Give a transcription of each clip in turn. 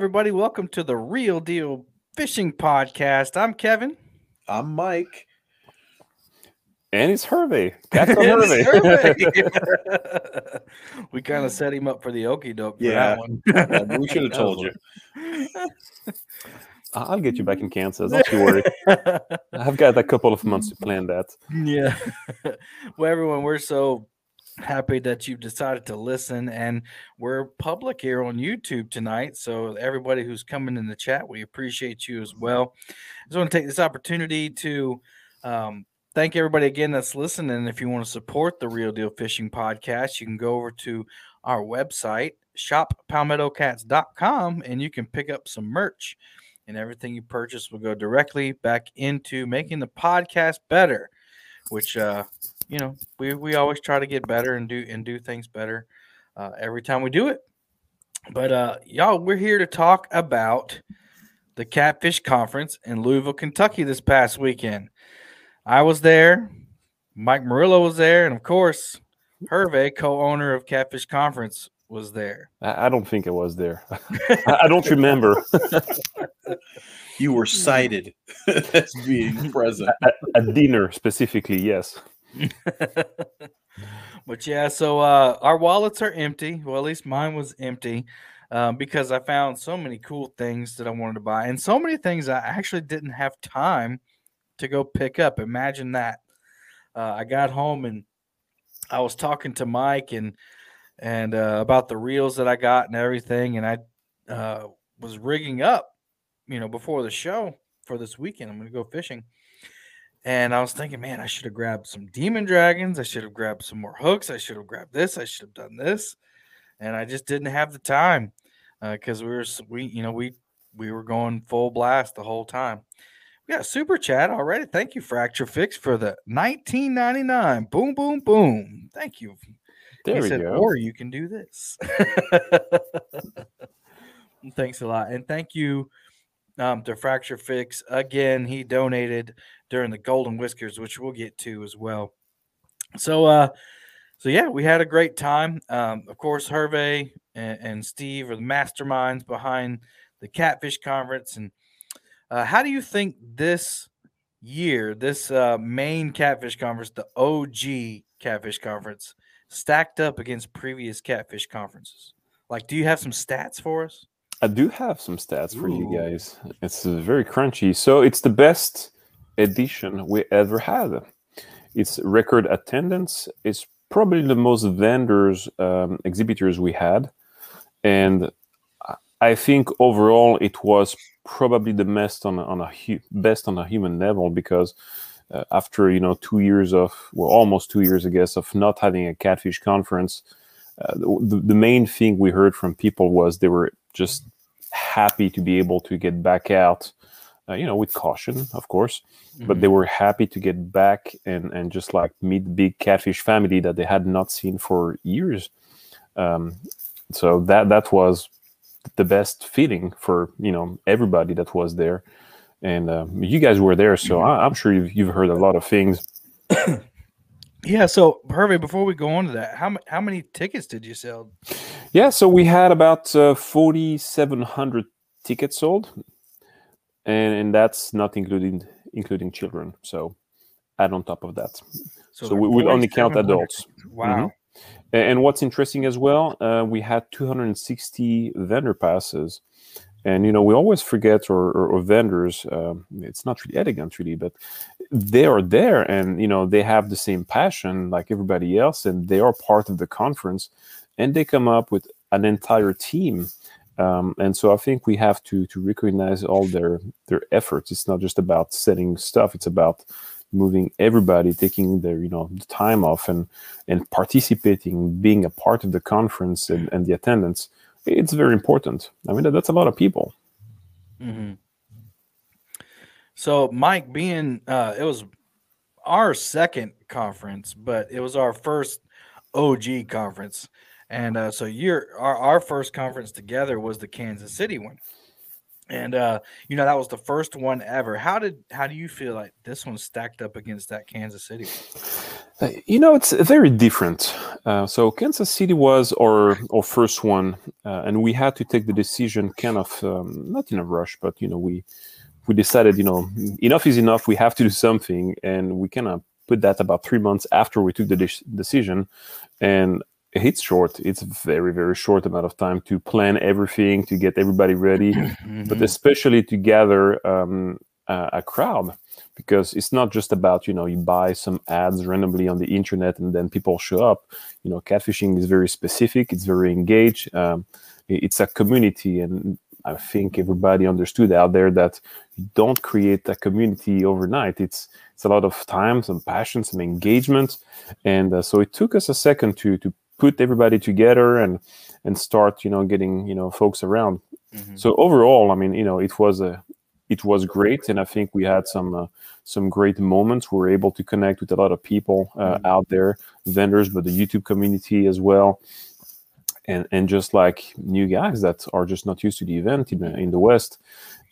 everybody. Welcome to the Real Deal Fishing Podcast. I'm Kevin. I'm Mike. And it's Hervey. Captain Hervey. we kind of set him up for the okey doke Yeah. that one. Yeah, we should have told you. I'll get you back in Kansas. Don't you worry. I've got a couple of months to plan that. yeah. well, everyone, we're so happy that you've decided to listen, and we're public here on YouTube tonight. So, everybody who's coming in the chat, we appreciate you as well. I just want to take this opportunity to um, thank everybody again that's listening. If you want to support the Real Deal Fishing Podcast, you can go over to our website, shoppalmeadocats.com, and you can pick up some merch. And everything you purchase will go directly back into making the podcast better, which uh, you know we, we always try to get better and do and do things better uh, every time we do it. But uh, y'all, we're here to talk about the Catfish Conference in Louisville, Kentucky this past weekend. I was there, Mike Murillo was there, and of course, Hervey, co-owner of Catfish Conference, was there. I, I don't think I was there. I, I don't remember. You were cited as being present. at dinner specifically, yes. but yeah, so uh, our wallets are empty. Well, at least mine was empty um, because I found so many cool things that I wanted to buy, and so many things I actually didn't have time to go pick up. Imagine that. Uh, I got home and I was talking to Mike and and uh, about the reels that I got and everything, and I uh, was rigging up, you know, before the show for this weekend. I'm going to go fishing. And I was thinking, man, I should have grabbed some demon dragons. I should have grabbed some more hooks. I should have grabbed this. I should have done this. And I just didn't have the time because we were, we, you know, we, we were going full blast the whole time. We got a super chat already. Thank you, Fracture Fix, for the 1999. Boom, boom, boom. Thank you. There he we said, go. or you can do this. Thanks a lot. And thank you um, to Fracture Fix. Again, he donated during the Golden Whiskers, which we'll get to as well. So, uh, so yeah, we had a great time. Um, of course, Hervey and, and Steve are the masterminds behind the Catfish Conference. And uh, how do you think this year, this uh, main Catfish Conference, the OG Catfish Conference, stacked up against previous Catfish conferences? Like, do you have some stats for us? I do have some stats for you guys. It's very crunchy. So it's the best edition we ever had. It's record attendance. It's probably the most vendors, um, exhibitors we had, and I- think overall it was probably the best on on a best on a human level because uh, after you know two years of well almost two years I guess of not having a catfish conference, uh, the, the main thing we heard from people was they were just happy to be able to get back out, uh, you know, with caution, of course, but they were happy to get back and, and just like meet the big catfish family that they had not seen for years. Um, so that that was the best feeling for you know everybody that was there, and uh, you guys were there, so I, I'm sure you've, you've heard a lot of things. Yeah. So, Hervey, before we go on to that, how how many tickets did you sell? Yeah, so we had about uh, 4,700 tickets sold, and, and that's not including including children. So add on top of that. So, there we would only count adults. Wow. A- And what's interesting as well, uh, we had 260 vendor passes. And, you know, we always forget, or, or, or vendors, um, it's not really elegant, really, but they are there and, you know, they have the same passion like everybody else, and they are part of the conference, and they come up with an entire team. Um, and so I think we have to to recognize all their their efforts. It's not just about setting stuff; it's about moving everybody, taking their you know the time off and and participating, being a part of the conference and, and the attendance. It's very important. I mean, that's a lot of people. Mm-hmm. So, Mike, being uh, it was our second conference, but it was our first OG conference, and uh, so our our first conference together was the Kansas City one, and uh, you know that was the first one ever. How did how do you feel like this one stacked up against that Kansas City? one? Uh, You know, it's very different. Uh, so Kansas City was our our first one, uh, and we had to take the decision kind of um, not in a rush, but you know, we we decided, you know, enough is enough. We have to do something, and we kind of put that about three months after we took the de- decision, and it's short. It's a very very short amount of time to plan everything, to get everybody ready, but Mhm. especially to gather um, a, a crowd because it's not just about you know you buy some ads randomly on the internet and then people show up. You know catfishing is very specific. It's very engaged. Um, it's a community and i think everybody understood out there that you don't create a community overnight. It's it's a lot of time some passion some engagement. And uh, so it took us a second to to put everybody together and and start you know getting you know folks around. Mhm. so overall i mean you know it was a it was great. And i think we had some uh, some great moments. We were able to connect with a lot of people uh, Mhm. out there vendors but the youtube community as well. And and just like new guys that are just not used to the event in, the- in the west.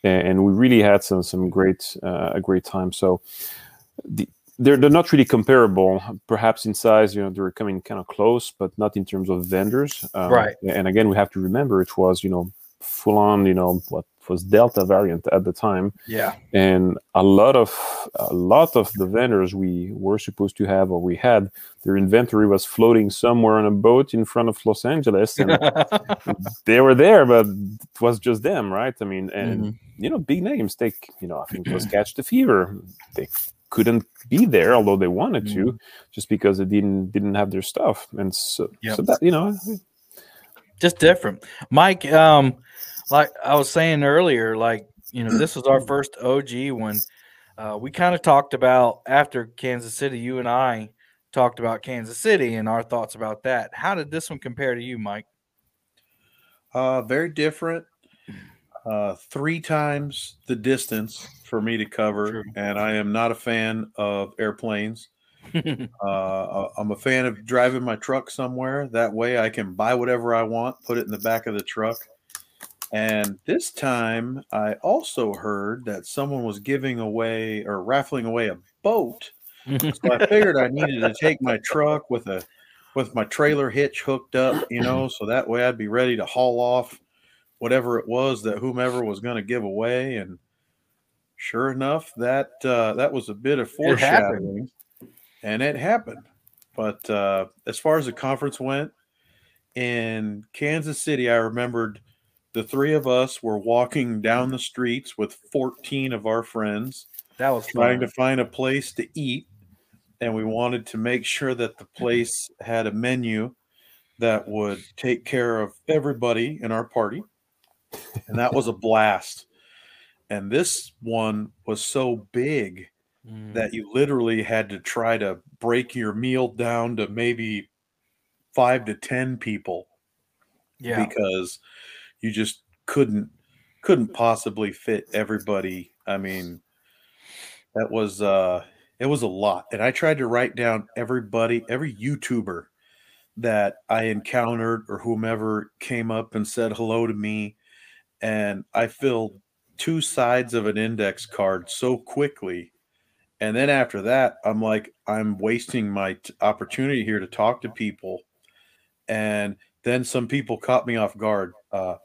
And, and we really had some some great uh, a great time. So the they're, they're not really comparable perhaps in size you know they're coming kind of close but not in terms of vendors um, Right. and again we have to remember it was you know full on you know what was delta variant at the time Yeah. and a lot of a lot of the vendors we were supposed to have or we had their inventory was floating somewhere on a boat in front of los angeles and they were there but it was just them right i mean and Mhm. you know big names take you know i think it was catch the fever they couldn't be there although they wanted to just because they didn't didn't have their stuff and so, Yep. so that you know just different. Mike, um, like I was saying earlier, like you know, this was our first OG one. Uh, we kind of talked about after Kansas City. You and I talked about Kansas City and our thoughts about that. How did this one compare to you, Mike? Uh, very different. Uh, three times the distance for me to cover, True. and I am not a fan of airplanes. Uh, I'm a fan of driving my truck somewhere. That way, I can buy whatever I want, put it in the back of the truck. And this time, I also heard that someone was giving away or raffling away a boat. So I figured I needed to take my truck with a with my trailer hitch hooked up, you know, so that way I'd be ready to haul off whatever it was that whomever was going to give away. And sure enough, that uh, that was a bit of It foreshadowing, and it happened. But uh, as far as the conference went in Kansas City, I remembered the three of us were walking down the streets with 14 of our friends that was trying fun. to find a place to eat and we wanted to make sure that the place had a menu that would take care of everybody in our party and that was a blast and this one was so big Mm. that you literally had to try to break your meal down to maybe five to ten people yeah. because you just couldn't couldn't possibly fit everybody. I mean, that was uh it was a lot. And I tried to write down everybody, every YouTuber that I encountered or whomever came up and said hello to me. And I filled two sides of an index card so quickly. And then after that, I'm like, I'm wasting my t- opportunity here to talk to people. And then some people caught me off guard. Uh,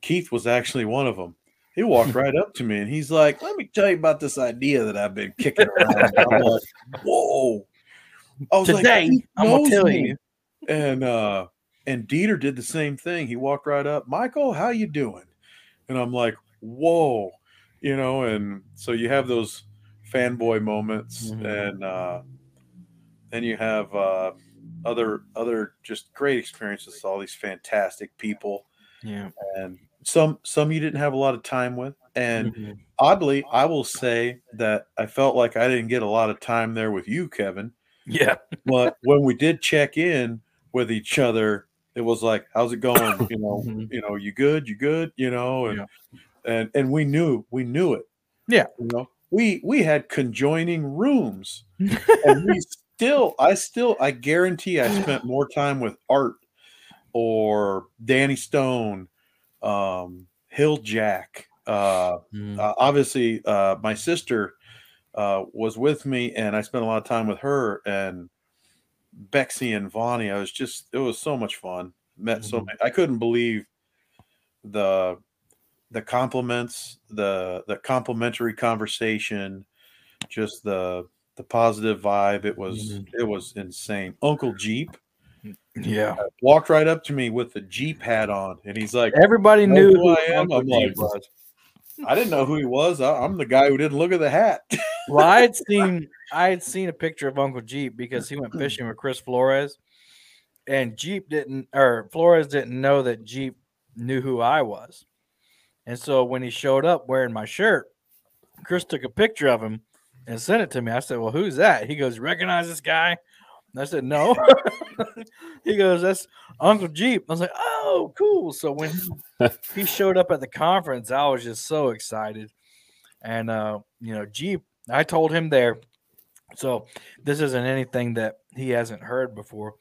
Keith was actually one of them. He walked right up to me and he's like, "Let me tell you about this idea that I've been kicking around." I'm like, "Whoa!" I was like, Today, "Keith I'm gonna tell me." you. And uh, and Dieter did the same thing. He walked right up, Michael, how you doing? And I'm like, "Whoa!" You know. And so you have those fanboy moments, Mhm. and uh, then you have uh, other other just great experiences. with All these fantastic people Yeah. and some some you didn't have a lot of time with and Mhm. oddly i will say that i felt like i didn't get a lot of time there with you kevin Yeah. but when we did check in with each other it was like how's it going you know Mhm. you know you good you good you know and Yeah. and and we knew we knew it Yeah. you know we we had conjoining rooms and we still i still i guarantee i spent more time with art or danny stone um hill jack uh, Mm. uh obviously uh my sister uh was with me and i spent a lot of time with her and Bexy and Vonnie. I was just it was so much fun. Met so Mhm. many. I couldn't believe the the compliments, the the complimentary conversation, just the the positive vibe. It was Mhm. it was insane. Uncle Jeep Yeah. walked right up to me with the Jeep hat on, and he's like, Everybody knew who I am? I'm like-. I didn't know who he was. I, I'm the guy who didn't look at the hat. Well, I had seen I had seen a picture of Uncle Jeep because he went fishing with Chris Flores, and Jeep didn't or Flores didn't know that Jeep knew who I was, and so when he showed up wearing my shirt, Chris took a picture of him and sent it to me. I said, "Well, who's that?" He goes, "Recognize this guy?" And I said, "No." he goes, "That's Uncle Jeep." I was like, "Oh, cool." So when he, showed up at the conference, I was just so excited, and uh, you know, Jeep. I told him there. So this isn't anything that he hasn't heard before.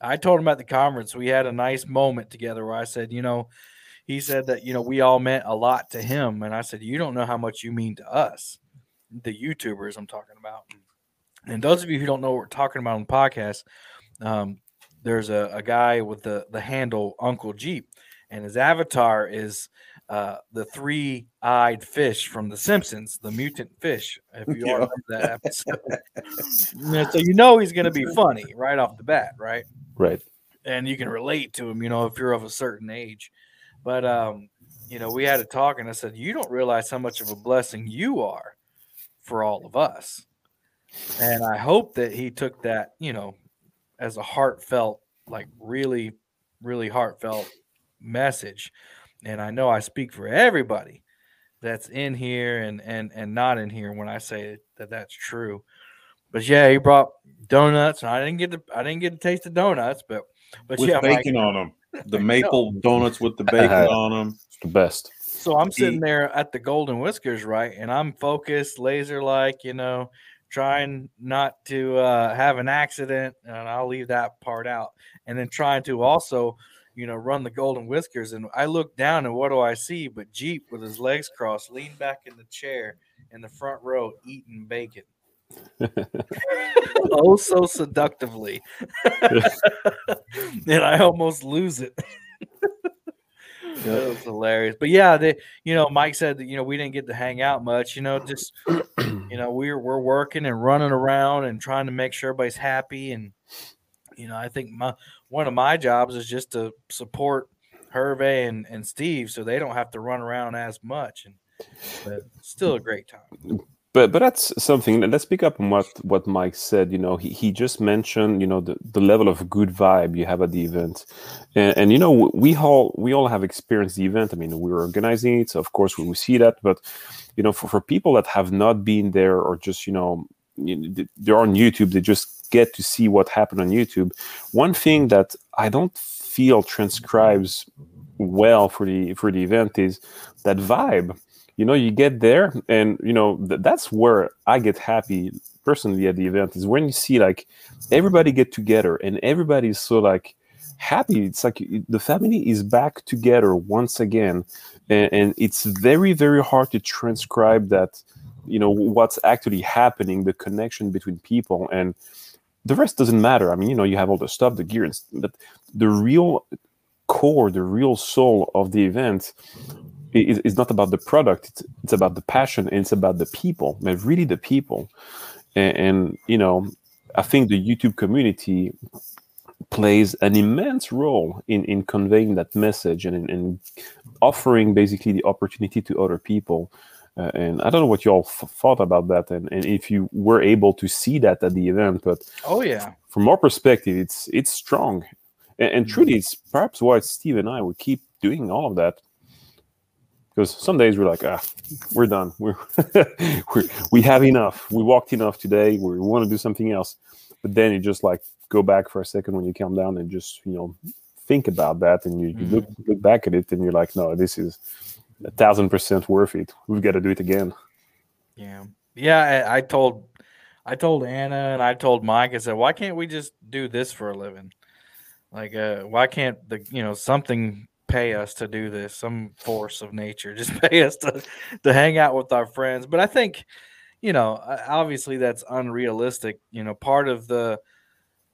I told him at the conference we had a nice moment together where I said, you know, he said that you know we all meant a lot to him, and I said, you don't know how much you mean to us, the YouTubers I'm talking about. And those of you who don't know what we're talking about on the podcast, um, there's a, a guy with the the handle Uncle Jeep, and his avatar is uh, the three-eyed fish from The Simpsons, the mutant fish. If you all remember that episode, so you know he's going to be funny right off the bat, right? Right. and you can relate to him, you know, if you're of a certain age. But um, you know, we had a talk and I said, You don't realize how much of a blessing you are for all of us. And I hope that he took that, you know, as a heartfelt, like really, really heartfelt message. And I know I speak for everybody that's in here and and and not in here when I say that that's true. But yeah, he brought donuts, and I didn't get to I didn't get to taste the donuts, but but with yeah, Mike, bacon on them. The maple donuts with the bacon on them. It's the best. so I'm sitting there at the Golden Whiskers, right, and I'm focused, laser like, you know, trying not to uh, have an accident, and I'll leave that part out, and then trying to also, you know, run the Golden Whiskers, and I look down, and what do I see? But Jeep with his legs crossed, leaned back in the chair in the front row, eating bacon. oh, so seductively. and I almost lose it. That was hilarious. But yeah, they, you know, Mike said that, you know, we didn't get to hang out much, you know, just, you know, we're, we're working and running around and trying to make sure everybody's happy. And, you know, I think my, one of my jobs is just to support Hervé and, and Steve so they don't have to run around as much. And, but still a great time. But but that's something let's pick up on what what mike said you know he, he just mentioned you know the, the level of good vibe you have at the event. And, and you know we all we all have experienced the event. I mean we're organizing it so of course we will see that but you know for, for people that have not been there or just you know, they're on youtube they just get to see what happened on youtube. One thing that i don't feel transcribes well for the for the event is that vibe you know you get there and you know th- that's where i get happy personally at the event is when you see like everybody get together and everybody is so like happy. It's like the family is back together once again. And, and it's very very hard to transcribe that you know what's actually happening the connection between people and the rest doesn't matter. I mean you know you have all the stuff the gear but the real core the real soul of the event is not about the product it's, it's about the passion and it's about the people and really the people. And, and you know i think the youtube community plays an immense role in, in conveying that message and in, in offering basically the opportunity to other people. Uh, and i don't know what you all f- thought about that and, and if you were able to see that at the event but Oh, yeah. from our perspective it's it's strong. And, and truly it's perhaps why steve and i would keep doing all of that because some days we're like ah we're done. We're, we're we have enough. We walked enough today. We want to do something else. But then you just like go back for a second when you calm down and just you know think about that. And you, you look look back at it and you're like no this is a thousand percent worth it. We've got to do it again. Yeah. Yeah. I, I told, I told Anna and I told Mike, I said, why can't we just do this for a living? Like, uh, why can't the, you know, something pay us to do this? Some force of nature just pay us to, to hang out with our friends. But I think, you know, obviously that's unrealistic. You know, part of the,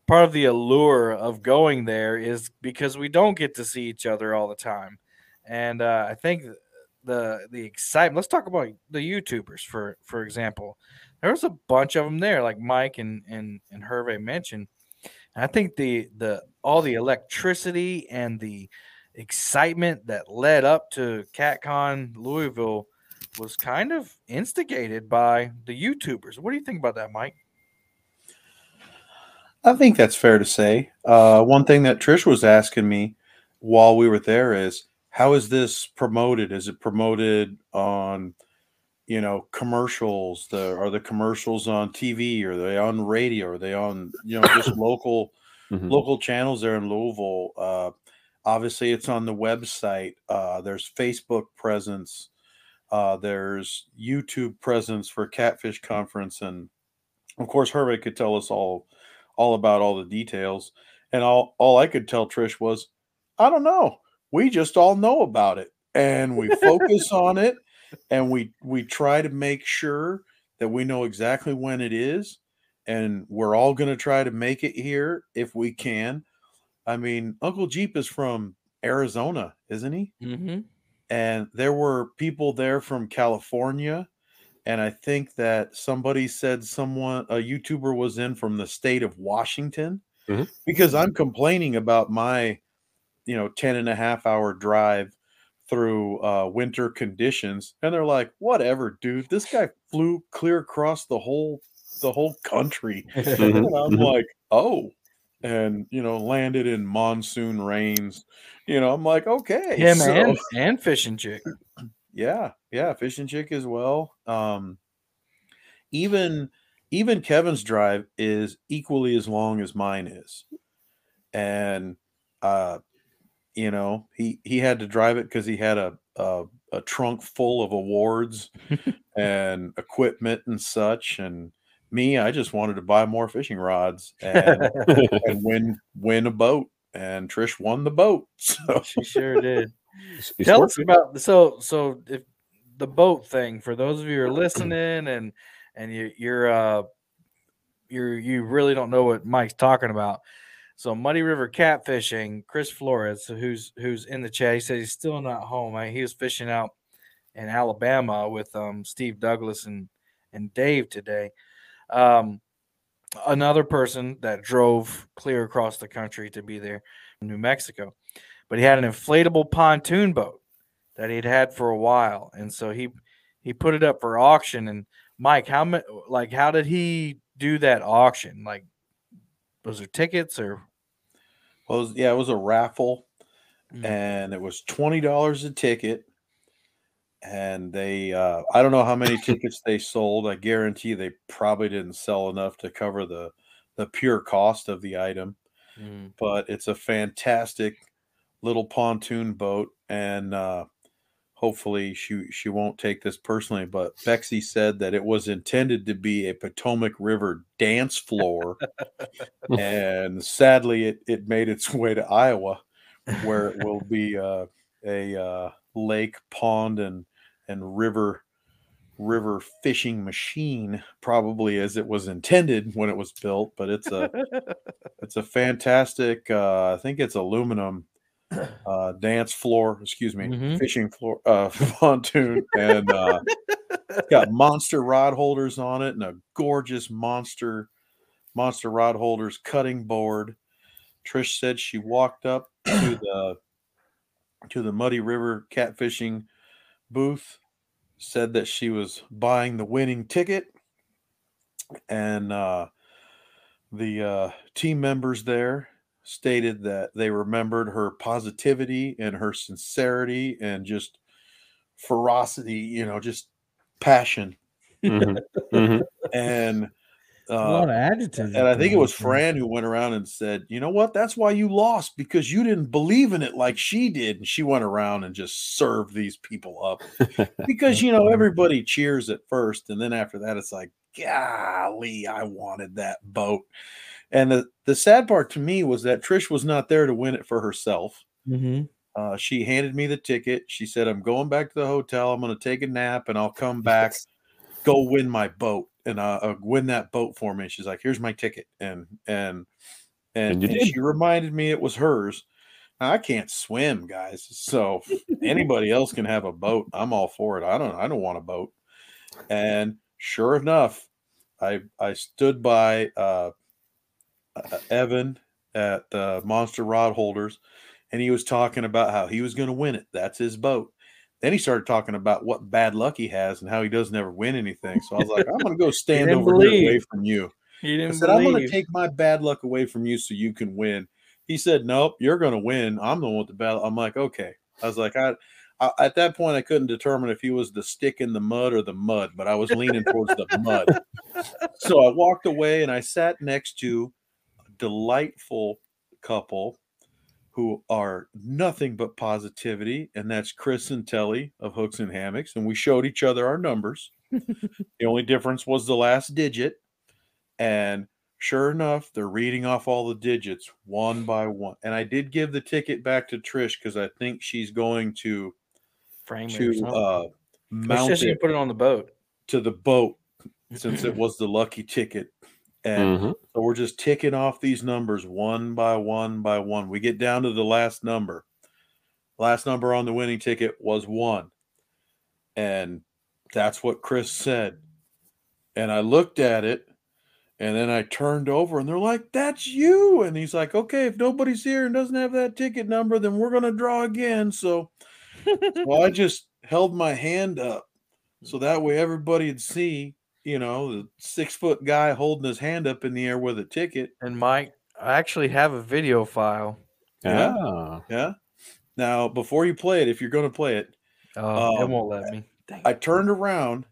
part of the allure of going there is because we don't get to see each other all the time, and uh, I think the the excitement. Let's talk about the YouTubers for for example. There was a bunch of them there, like Mike and and and Hervé mentioned. And I think the the all the electricity and the excitement that led up to CatCon Louisville was kind of instigated by the YouTubers. What do you think about that, Mike? I think that's fair to say. Uh, one thing that Trish was asking me while we were there is how is this promoted? Is it promoted on, you know, commercials? The are the commercials on TV? Are they on radio? Are they on you know just local Mhm. local channels there in Louisville? Uh, obviously, it's on the website. Uh, there's Facebook presence. Uh, there's YouTube presence for Catfish Conference, and of course, Hervé could tell us all all about all the details. And all all I could tell Trish was, I don't know. We just all know about it, and we focus on it, and we we try to make sure that we know exactly when it is, and we're all going to try to make it here if we can. I mean, Uncle Jeep is from Arizona, isn't he? Mm-hmm. and there were people there from California. And I think that somebody said someone, a YouTuber was in from the state of Washington Mhm. because I'm complaining about my, you know, 10 and a half hour drive through uh, winter conditions. And they're like, whatever, dude, this guy flew clear across the whole, the whole country. Mhm. And I'm Mhm. like, oh, and you know, landed in monsoon rains. You know, I'm like, okay, Him so- and and fishing chick. yeah, yeah, fishing chick as well. Um, even even Kevin's drive is equally as long as mine is, and uh, you know, he he had to drive it because he had a, a a trunk full of awards and equipment and such, and me, I just wanted to buy more fishing rods and and win win a boat, and Trish won the boat. So she sure did. It's- it's Tell us about so so if the boat thing for those of you who are listening and and you, you're uh you're you really don't know what Mike's talking about. So Muddy River catfishing, Chris Flores, who's who's in the chat, he said he's still not home. I, he was fishing out in Alabama with um Steve Douglas and and Dave today. Um, another person that drove clear across the country to be there, in New Mexico, but he had an inflatable pontoon boat that he'd had for a while, and so he he put it up for auction. And Mike, how much? Like, how did he do that auction? Like, was there tickets or? well, it was- yeah, it was a raffle. Mm. and it was twenty dollars a ticket. And they, uh, I don't know how many tickets they sold. I guarantee they probably didn't sell enough to cover the the pure cost of the item. Mm. But it's a fantastic little pontoon boat, and uh, hopefully she she won't take this personally. But Bexy said that it was intended to be a Potomac River dance floor, and sadly, it it made its way to Iowa where it will be uh, a uh, lake, pond, and and river river fishing machine, probably as it was intended when it was built. But it's a it's a fantastic. Uh, I think it's aluminum uh, dance floor. Excuse me, Mhm. fishing floor uh, pontoon, and uh, it's got monster rod holders on it, and a gorgeous monster monster rod holders cutting board. Trish said she walked up to the to the Muddy River catfishing booth, said that she was buying the winning ticket, and uh, the uh, team members there stated that they remembered her positivity and her sincerity and just ferocity, you know, just passion. Mhm. Mhm. And a lot of uh, adjectives. and I think it was Fran. Who went around and said, "You know what? That's why you lost because you didn't believe in it like she did." And she went around and just served these people up because you know everybody cheers at first, and then after that, it's like, "Golly, I wanted that boat." And the the sad part to me was that Trish was not there to win it for herself. Mhm. Uh, she handed me the ticket. She said, "I'm going back to the hotel. I'm going to take a nap, and I'll come back." Go win my boat and uh, uh, win that boat for me. She's like, here's my ticket. And, and and, And and she reminded me it was hers. Now, I can't swim, guys, so anybody else can have a boat. I'm all for it. I don't. I don't want a boat. And sure enough, I I stood by uh, uh, Evan at the Monster Rod Holders, and he was talking about how he was going to win it. That's his boat. Then he started talking about what bad luck he has and how he doesn't ever win anything. So I was like, I'm going to go stand over here away from you. He didn't I said, I'm going to take my bad luck away from you so you can win. He said, Nope, you're going to win. I'm the one with the bad. I'm like, okay. I was like, I, I at that point I couldn't determine if he was the stick in the mud or the mud, but I was leaning towards the mud. So I walked away and I sat next to a delightful couple who are nothing but positivity, and that's Chris and Telly of Hooks and Hammocks. And we showed each other our numbers. the only difference was the last digit. And sure enough, they're reading off all the digits one by one. And I did give the ticket back to Trish because I think she's going to Frame it to uh, mount it put it on the boat. to the boat since it was the lucky ticket. And Mhm. so we're just ticking off these numbers one by one by one. We get down to the last number. Last number on the winning ticket was one. And that's what Chris said. And I looked at it and then I turned over and they're like, That's you. And he's like, Okay, if nobody's here and doesn't have that ticket number, then we're going to draw again. So, so I just held my hand up so that way everybody'd see, you know, the six foot guy holding his hand up in the air with a ticket. And Mike, I actually have a video file. Yeah. Ah. Yeah. Now, before you play it, if you're going to play it, Oh, it Um, won't let me. Dang I turned around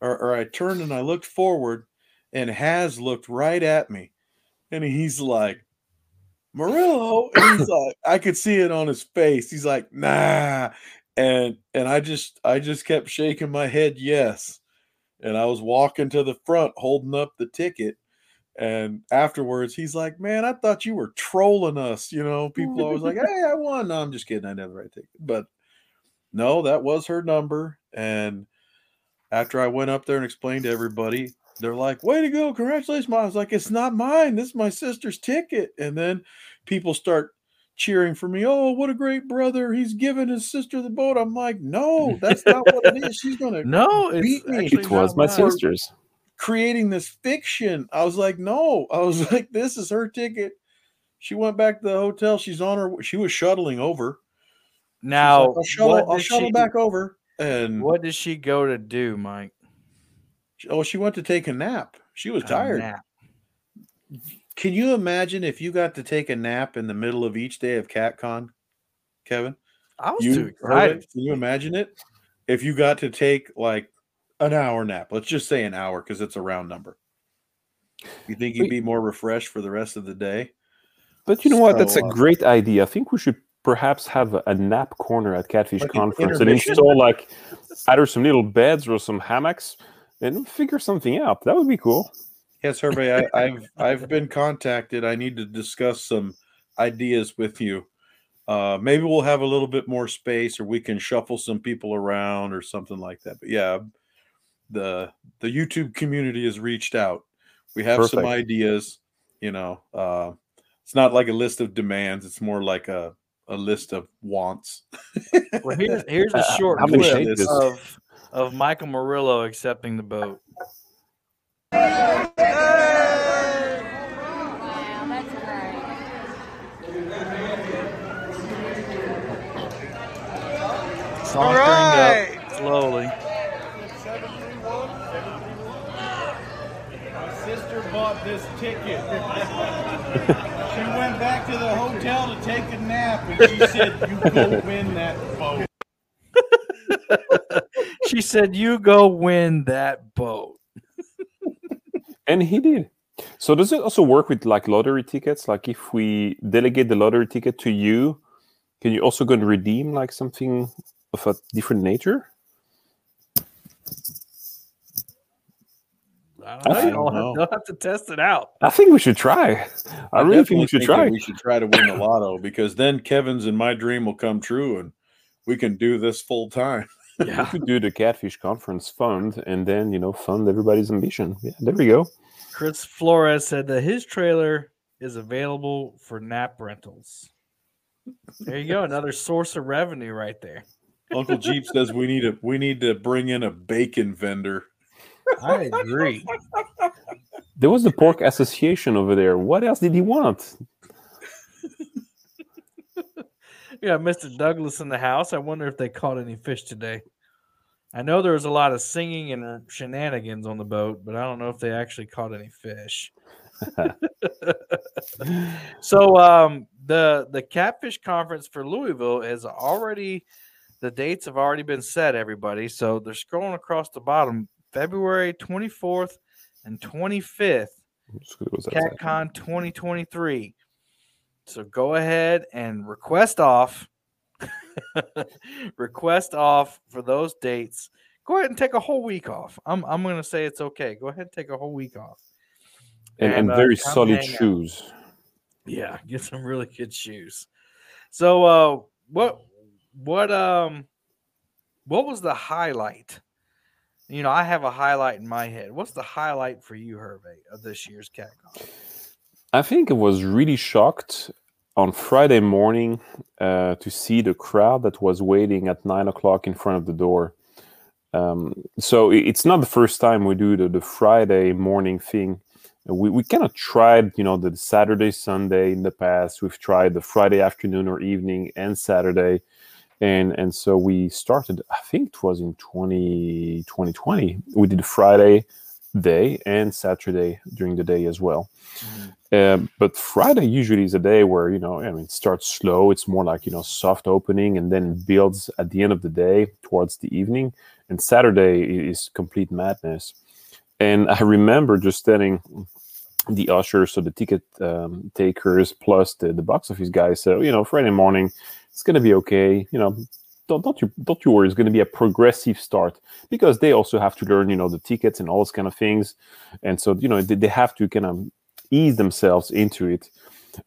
or, or I turned and I looked forward and Has looked right at me and he's like, Murillo. And he's like, I could see it on his face. He's like, nah. And and I just I just kept shaking my head, yes. And I was walking to the front holding up the ticket. And afterwards, he's like, Man, I thought you were trolling us. You know, people always like, Hey, I won. No, I'm just kidding. I never right ticket. But no, that was her number. And after I went up there and explained to everybody, they're like, way to go. Congratulations. Mom. I was like, it's not mine. This is my sister's ticket. And then people start cheering for me. Oh, what a great brother. He's giving his sister the boat. I'm like, no, that's not what it is. She's going to No, beat me. It was my sister's. creating this fiction. I was like, no. I was like, this is her ticket. She went back to the hotel. She's on her. She was shuttling over. Now, like, I'll shuttle, I'll shuttle she, back over. And what did she go to do, Mike? oh, she went to take a nap. She was A tired. nap. Can you imagine if you got to take a nap in the middle of each day of CatCon, Kevin? I was You too excited. Can you imagine it? If you got to take like an hour nap, let's just say an hour because it's a round number. You think you'd be more refreshed for the rest of the day? But you know what? That's a uh, great idea. I think we should perhaps have a, a nap corner at Catfish Like an Conference and install like either some little beds or some hammocks and figure something out. That would be cool. Yes, Hervey, I, I've I've been contacted. I need to discuss some ideas with you. Uh, maybe we'll have a little bit more space, or we can shuffle some people around, or something like that. But yeah, the the YouTube community has reached out. We have some ideas. You know, uh, it's not like a list of demands. It's more like a a list of wants. Well, here's here's a short clip of of Michael Murillo accepting the boat. Wow, that's great. Up slowly. My sister bought this ticket. she went back to the hotel to take a nap, and she said, "You go win that boat." She said, "You go win that boat." And he did. So does it also work with like lottery tickets? Like if we delegate the lottery ticket to you, can you also go and redeem like something of a different nature? I don't know. I You'll don't have- know. you'll have to test it out. I think we should try. I, really think we should that try. We should try to win the lotto because then Kevin's and my dream will come true, and we can do this full time. We could do the Catfish Conference fund and then, you know, fund everybody's ambition. Yeah, there we go. Chris Flores said that his trailer is available for nap rentals. There you go, another source of revenue right there. Uncle Jeep says we need a we need to bring in a bacon vendor. I agree. There was the pork association over there. What else did he want? Yeah, Mr. Douglas in the house. I wonder if they caught any fish today. I know there was a lot of singing and shenanigans on the boat, but I don't know if they actually caught any fish. so um, the the catfish conference for Louisville is already the dates have already been set, everybody. So they're scrolling across the bottom, February 24th and 25th, What was that say? CatCon 2023. So go ahead and request off. request off for those dates. Go ahead and take a whole week off. I'm I'm gonna say it's okay. Go ahead and take a whole week off. And, and, uh, very come solid hang out. shoes. Yeah, get some really good shoes. So uh what what um what was the highlight? You know, I have a highlight in my head. What's the highlight for you, Hervé, of this year's CatCon? I think I was really shocked on Friday morning uh, to see the crowd that was waiting at nine o'clock in front of the door. Um, so it's not the first time we do the, the Friday morning thing. We, we kind of tried, you know, the Saturday, Sunday in the past. We've tried the Friday afternoon or evening and Saturday. And and so we started, I think it was in 20, 2020. We did Friday day and Saturday during the day as well. Um, but Friday usually is a day where you know, I mean, it starts slow. It's more like you know, soft opening, and then builds at the end of the day towards the evening. And Saturday is complete madness. And I remember just telling the ushers, so the ticket um, takers, plus the, the box office guys, so you know, Friday morning, it's gonna be okay. You know, don't don't you don't you worry. It's gonna be a progressive start because they also have to learn, you know, the tickets and all those kind of things. And so you know, they, they have to kind of ease themselves into it.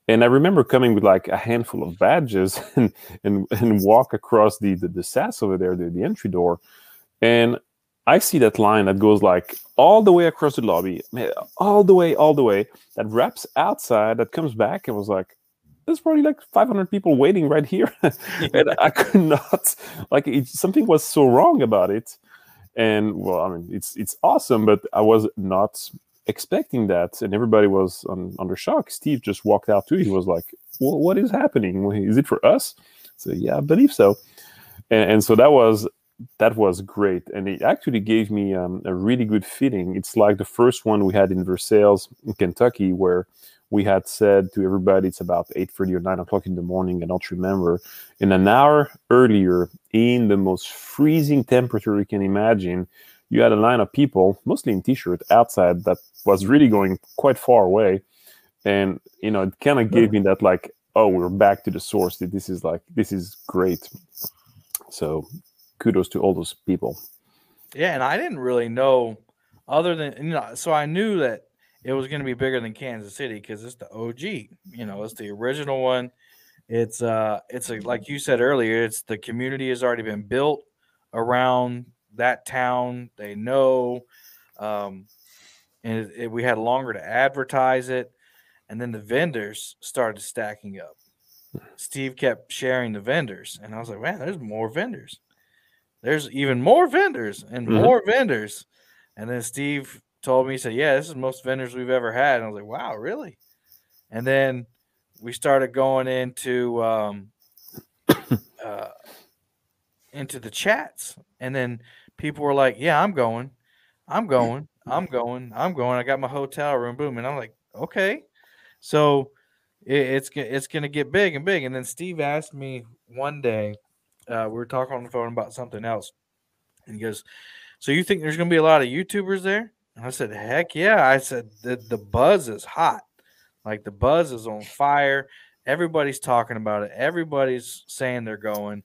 And I remember coming with like a handful of badges and and, and walk across the, the the SAS over there, the, the entry door, and I see that line that goes like all the way across the lobby, all the way, all the way, that wraps outside, that comes back, and was like, there's probably like 500 people waiting right here, and I could not like it, something was so wrong about it. And well, I mean, it's it's awesome, but I was not expecting that, and everybody was on, under shock. Steve just walked out too. He was like, well, "What is happening? Is it for us?" So yeah, I believe so. And, and so that was that was great, and it actually gave me um, a really good feeling. It's like the first one we had in Versailles, in Kentucky, where we had said to everybody it's about 8.30 or 9 o'clock in the morning i don't remember in an hour earlier in the most freezing temperature you can imagine you had a line of people mostly in t-shirt outside that was really going quite far away. And you know it kind of gave me that like oh we're back to the source this is like this is great. So kudos to all those people. Yeah, and I didn't really know other than you know, so I knew that it was going to be bigger than Kansas City because it's the OG. You know, it's the original one. It's uh, it's a, like you said earlier. It's the community has already been built around that town. They know, um, and it, it- we had longer to advertise it, and then the vendors started stacking up. Steve kept sharing the vendors, and I was like, man, there's more vendors there's even more vendors and Mhm. more vendors. And then Steve told me, he said, Yeah, this is most vendors we've ever had. And I was like, Wow, really? And then we started going into um uh into the chats. And then people were like, Yeah, I'm going, I'm going, I'm going, I'm going. I got my hotel room, boom. And I'm like, okay. So it, it's it's gonna get big and big. And then Steve asked me one day, uh, we were talking on the phone about something else, and he goes, "So you think there's gonna be a lot of YouTubers there?" I said, "Heck yeah!" I said, "the the buzz is hot, like the buzz is on fire. Everybody's talking about it. Everybody's saying they're going."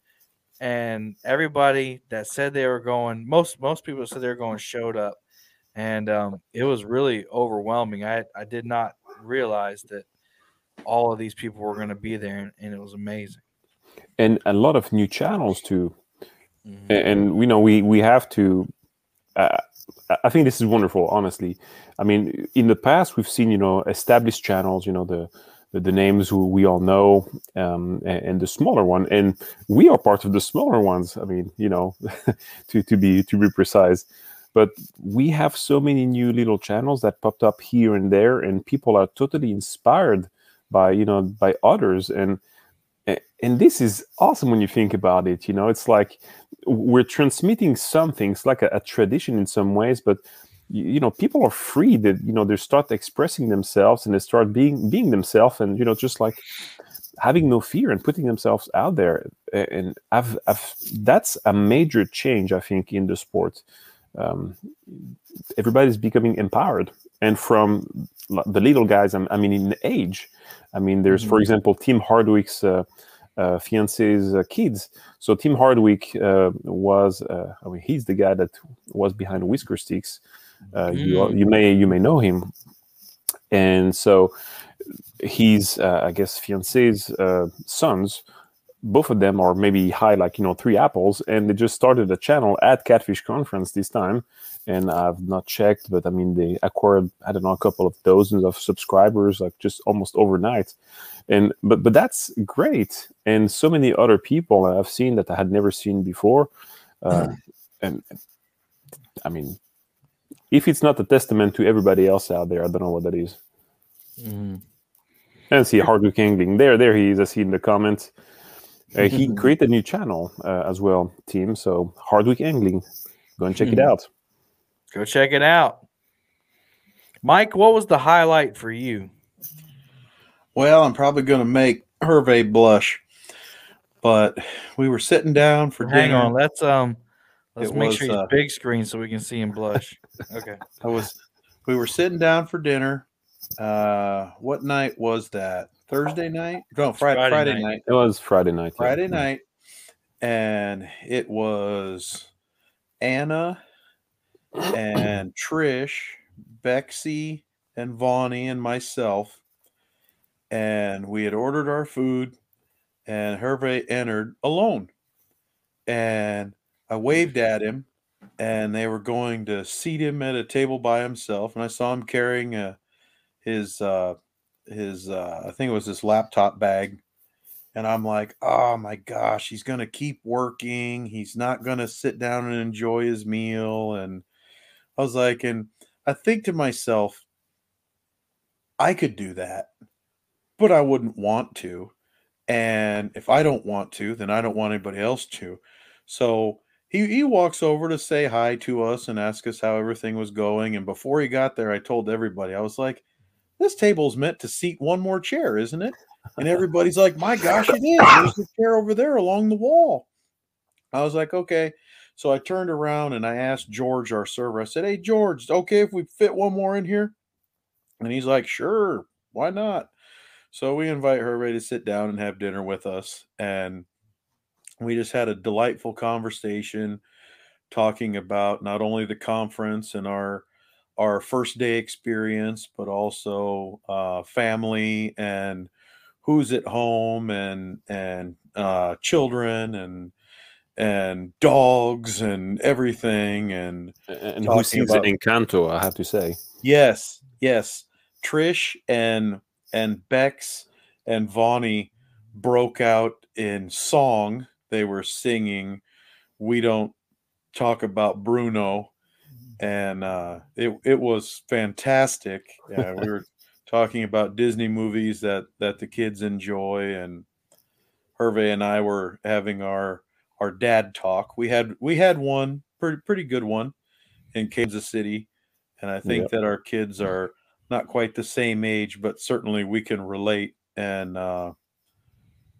And everybody that said they were going, most most people said they were going showed up, and um, it was really overwhelming. I I did not realize that all of these people were going to be there, and, and it was amazing. and a lot of new channels too Mhm. A- and you know we we have to uh, I- think this is wonderful. Honestly, I mean, in the past we've seen you know established channels, you know the the, the names who we all know, um, and, and the smaller one, and we are part of the smaller ones. I mean, you know, to to be to be precise. But we have so many new little channels that popped up here and there, and people are totally inspired by you know by others and and this is awesome when you think about it you know it's like we're transmitting something it's like a, a tradition in some ways but you, you know people are free that you know they start expressing themselves and they start being being themselves and you know just like having no fear and putting themselves out there. And i've i've that's a major change i think in the sport. Um, everybody's becoming empowered and from the little guys i mean in age i mean there's for example tim hardwick's uh, uh, fiance's uh, kids. So tim hardwick uh, was uh, i mean he's the guy that was behind whisker sticks. Uh, you, Mm. you may you may know him. And so he's uh, i guess fiance's uh, sons both of them are maybe high like you know three apples and they just started a channel at catfish conference this time. And i've not checked but i mean they acquired i don't know a couple of dozens of subscribers like just almost overnight and but but that's great and so many other people i've seen that i had never seen before uh, and i mean if it's not a testament to everybody else out there i don't know what that is Mhm. and see Hardwick Angling. There, there he is. I see in the comments. Uh, he created a new channel uh, as well, team. So Hardwick Angling, go and check it Mhm. out. Go check it out. Mike, what was the highlight for you? Well, I'm probably going to make Hervé blush, but we were sitting down for Hang dinner. on, let's um let's It make was, sure he's uh, big screen so we can see him blush. Okay. I was, we were sitting down for dinner. Uh, what night was that? Thursday night? No, Friday, Friday Friday, night. night. It was Friday night. yeah. Friday night, and it was Anna and Trish, Bexy, and Vonnie and myself, and we had ordered our food, and Hervé entered alone, and I waved at him, and they were going to seat him at a table by himself, and I saw him carrying a his uh his uh I think it was his laptop bag and I'm like, oh my gosh, he's gonna keep working. He's not gonna sit down and enjoy his meal. And I was like, and I think to myself, I could do that, but I wouldn't want to. And if I don't want to, then I don't want anybody else to. So he, he walks over to say hi to us and ask us how everything was going. And before he got there, I told everybody, I was like, this table's meant to seat one more chair, isn't it? And everybody's like, my gosh, it is. There's the chair over there along the wall. I was like, okay. So I turned around and I asked George, our server, I said, hey, George, okay if we fit one more in here? And he's like, sure, why not? So we invite her to sit down and have dinner with us. And we just had a delightful conversation talking about not only the conference and our our first day experience, but also uh, family and who's at home and and uh, children and and dogs and everything and And who sees about- Encanto, I have to say. yes yes trish and and bex and Vonnie broke out in song. They were singing we don't talk about bruno and uh it, it was fantastic. Yeah we were talking about disney movies that that the kids enjoy and hervé and i were having our our dad talk. We had we had one pretty pretty good one in kansas city and i think Yep. that our kids are not quite the same age but certainly we can relate. And uh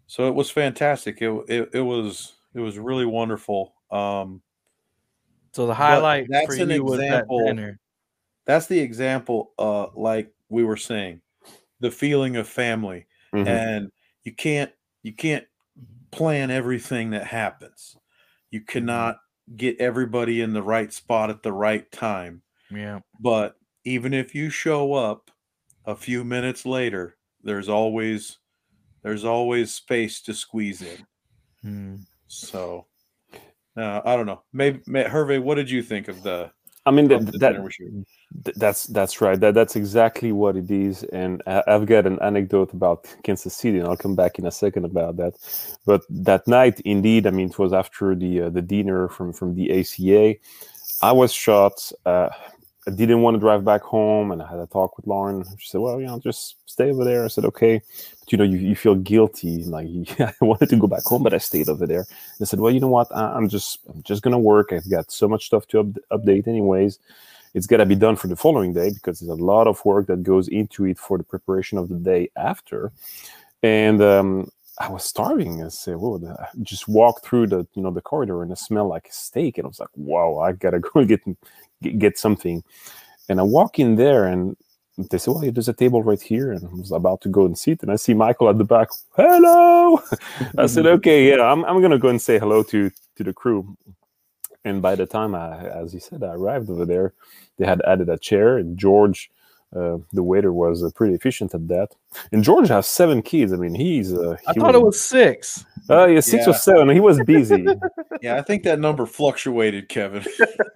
so it was fantastic. It, it, it was it was really wonderful. Um So the highlight that's for an you was that example- that's the example uh like we were saying the feeling of family. Mhm. and you can't you can't plan everything that happens. You cannot get everybody in the right spot at the right time. Yeah. but even if you show up a few minutes later there's always there's always space to squeeze in Hmm. so uh, i don't know maybe, maybe hervé what did you think of the I mean Of that, the that dinner we should- Th- That's that's right. That that's exactly what it is. And I- I've got an anecdote about Kansas City, and I'll come back in a second about that. But that night, indeed, I mean, it was after the uh, the dinner from from the ACA. I was shot. Uh, I didn't want to drive back home, and I had a talk with Lauren. She said, "Well, you know, just stay over there." I said, "Okay," but you know, you, you feel guilty. Like I wanted to go back home, but I stayed over there. I said, "Well, you know what? I, I'm just I'm just gonna work. I've got so much stuff to up- update, anyways." it's got to be done for the following day because there's a lot of work that goes into it for the preparation of the day after. And um, I was starving. I said, "Whoa!" I just walked through the you know the corridor and it smelled like steak, and I was like, "Wow, I gotta go and get get, something." And I walk in there, and they say, "Well, there's a table right here," and I was about to go and sit, and I see Michael at the back. Hello. I said, "Okay, yeah, I'm I'm gonna go and say hello to to the crew." And by the time I, as you said, I arrived over there, they had added a chair, and George, uh, the waiter, was uh, pretty efficient at that. And George has seven kids. I mean, he's. Uh, I he thought it was six. Uh, yeah, six or seven. He was busy. Yeah, I think that number fluctuated, Kevin.